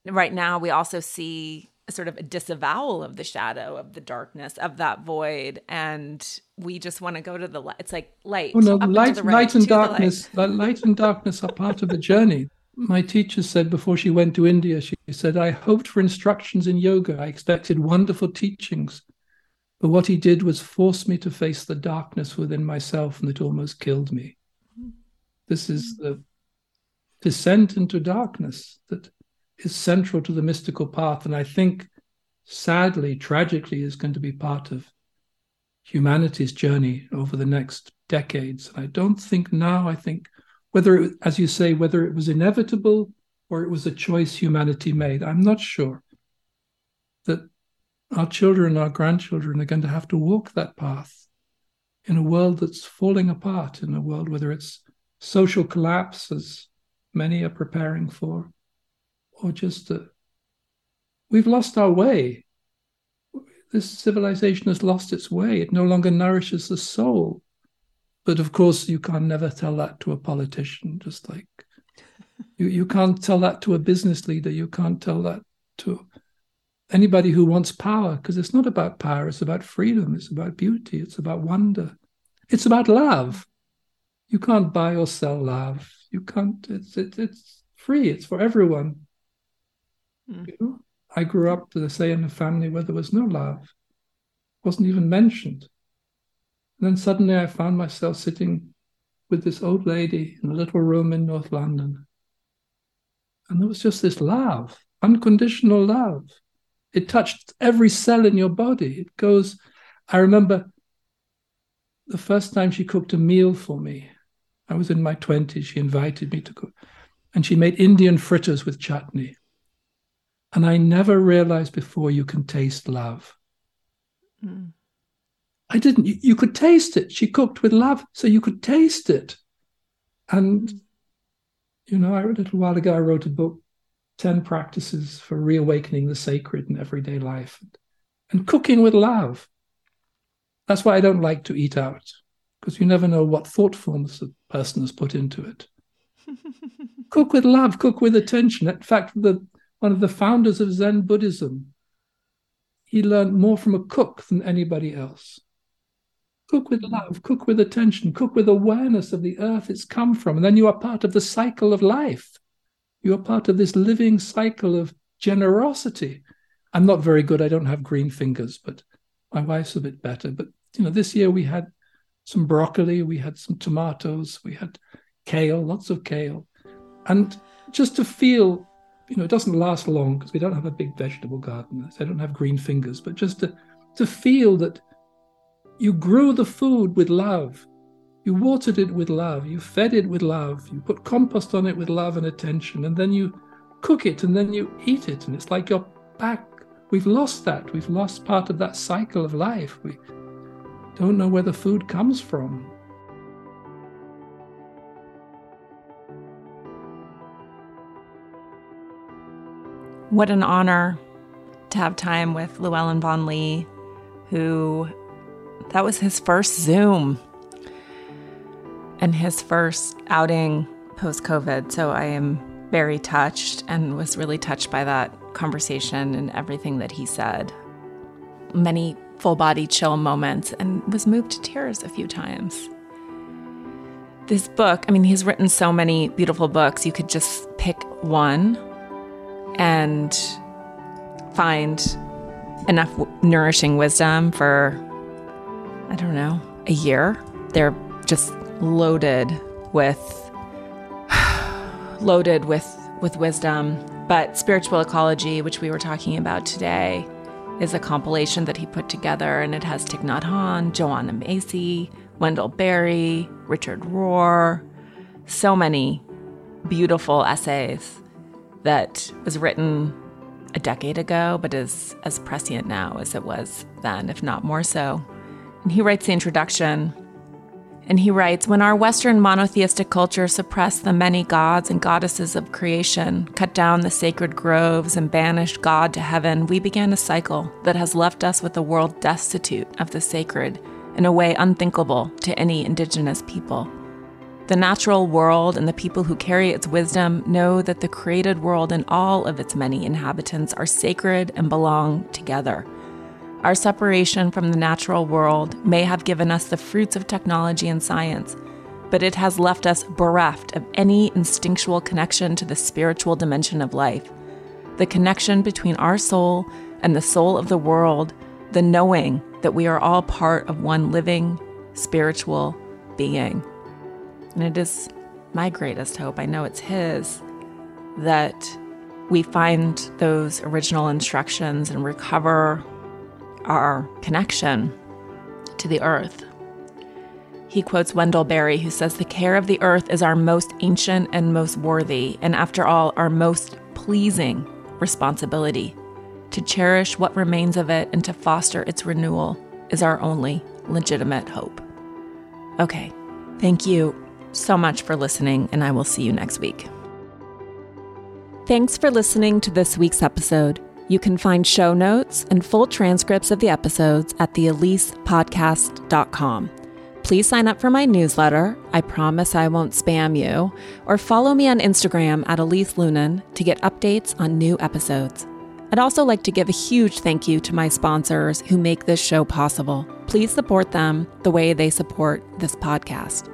right now we also see sort of a disavowal of the shadow of the darkness of that void and we just want to go to the light it's like light oh, no, light, right, light and darkness light. light and darkness are part of the journey. My teacher said before she went to india she said i hoped for instructions in yoga. I expected wonderful teachings. But what he did was force me to face the darkness within myself and it almost killed me. Mm-hmm. This is mm-hmm. the descent into darkness that is central to the mystical path, and I think, sadly, tragically, is going to be part of humanity's journey over the next decades. And I don't think now, I think whether, it, as you say, whether it was inevitable or it was a choice humanity made, I'm not sure that our children, our grandchildren are going to have to walk that path in a world that's falling apart, in a world whether it's social collapse, as many are preparing for, or just uh, we've lost our way. This civilization has lost its way. It no longer nourishes the soul. But of course, you can never tell that to a politician, just like you, you can't tell that to a business leader. You can't tell that to anybody who wants power, because it's not about power, it's about freedom, it's about beauty, it's about wonder, it's about love. You can't buy or sell love. You can't, it's, it, it's free, it's for everyone. Mm. You know? I grew up, to say, in a family where there was no love, wasn't even mentioned. And then suddenly I found myself sitting with this old lady in a little room in North London. And there was just this love, unconditional love. It touched every cell in your body. It goes, I remember the first time she cooked a meal for me. I was in my 20s. She invited me to cook. And she made Indian fritters with chutney. And I never realized before you can taste love. Mm. I didn't. You, you, could taste it. She cooked with love, so you could taste it. And, mm. you know, I, a little while ago, I wrote a book, 10 Practices for Reawakening the Sacred in Everyday Life. And cooking with love. That's why I don't like to eat out, because you never know what thought forms a person has put into it. cook with love, cook with attention. In fact, the one of the founders of Zen Buddhism, he learned more from a cook than anybody else. Cook with love, cook with attention, cook with awareness of the earth it's come from. And then you are part of the cycle of life. You are part of this living cycle of generosity. I'm not very good. I don't have green fingers, but my wife's a bit better. But, you know, this year we had some broccoli, we had some tomatoes, we had kale, lots of kale. And just to feel you know, it doesn't last long because we don't have a big vegetable garden. I don't have green fingers, but just to, to feel that you grew the food with love, you watered it with love, you fed it with love, you put compost on it with love and attention, and then you cook it and then you eat it. And it's like you're back. We've lost that. We've lost part of that cycle of life. We don't know where the food comes from. What an honor to have time with Llewellyn Vaughan-Lee, who that was his first Zoom and his first outing post COVID. So I am very touched and was really touched by that conversation and everything that he said. Many full body chill moments and was moved to tears a few times. This book, I mean, he's written so many beautiful books. You could just pick one and find enough nourishing wisdom for, I don't know, a year. They're just loaded with loaded with with wisdom. But spiritual ecology, which we were talking about today, is a compilation that he put together, and it has Thich Nhat Hanh, Joanna Macy, Wendell Berry, Richard Rohr, so many beautiful essays that was written a decade ago, but is as prescient now as it was then, if not more so. And he writes the introduction and he writes When our Western monotheistic culture suppressed the many gods and goddesses of creation, cut down the sacred groves, and banished God to heaven, we began a cycle that has left us with a world destitute of the sacred in a way unthinkable to any indigenous people. The natural world and the people who carry its wisdom know that the created world and all of its many inhabitants are sacred and belong together. Our separation from the natural world may have given us the fruits of technology and science, but it has left us bereft of any instinctual connection to the spiritual dimension of life. The connection between our soul and the soul of the world, the knowing that we are all part of one living, spiritual being. And it is my greatest hope, I know it's his, that we find those original instructions and recover our connection to the earth. He quotes Wendell Berry, who says, The care of the earth is our most ancient and most worthy, and after all, our most pleasing responsibility. To cherish what remains of it and to foster its renewal is our only legitimate hope. Okay, thank you so much for listening, and I will see you next week. Thanks for listening to this week's episode. You can find show notes and full transcripts of the episodes at theelisepodcast.com. Please sign up for my newsletter. I promise I won't spam you. Or follow me on Instagram at Elise Loehnen to get updates on new episodes. I'd also like to give a huge thank you to my sponsors who make this show possible. Please support them the way they support this podcast.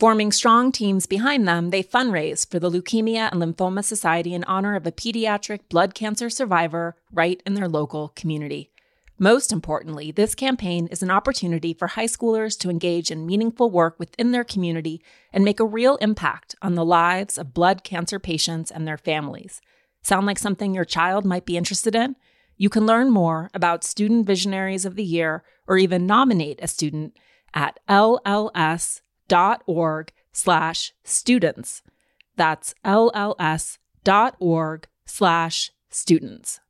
Forming strong teams behind them, they fundraise for the Leukemia and Lymphoma Society in honor of a pediatric blood cancer survivor right in their local community. Most importantly, this campaign is an opportunity for high schoolers to engage in meaningful work within their community and make a real impact on the lives of blood cancer patients and their families. Sound like something your child might be interested in? You can learn more about Student Visionaries of the Year or even nominate a student at LLS lls.org slash students. That's lls.org slash students.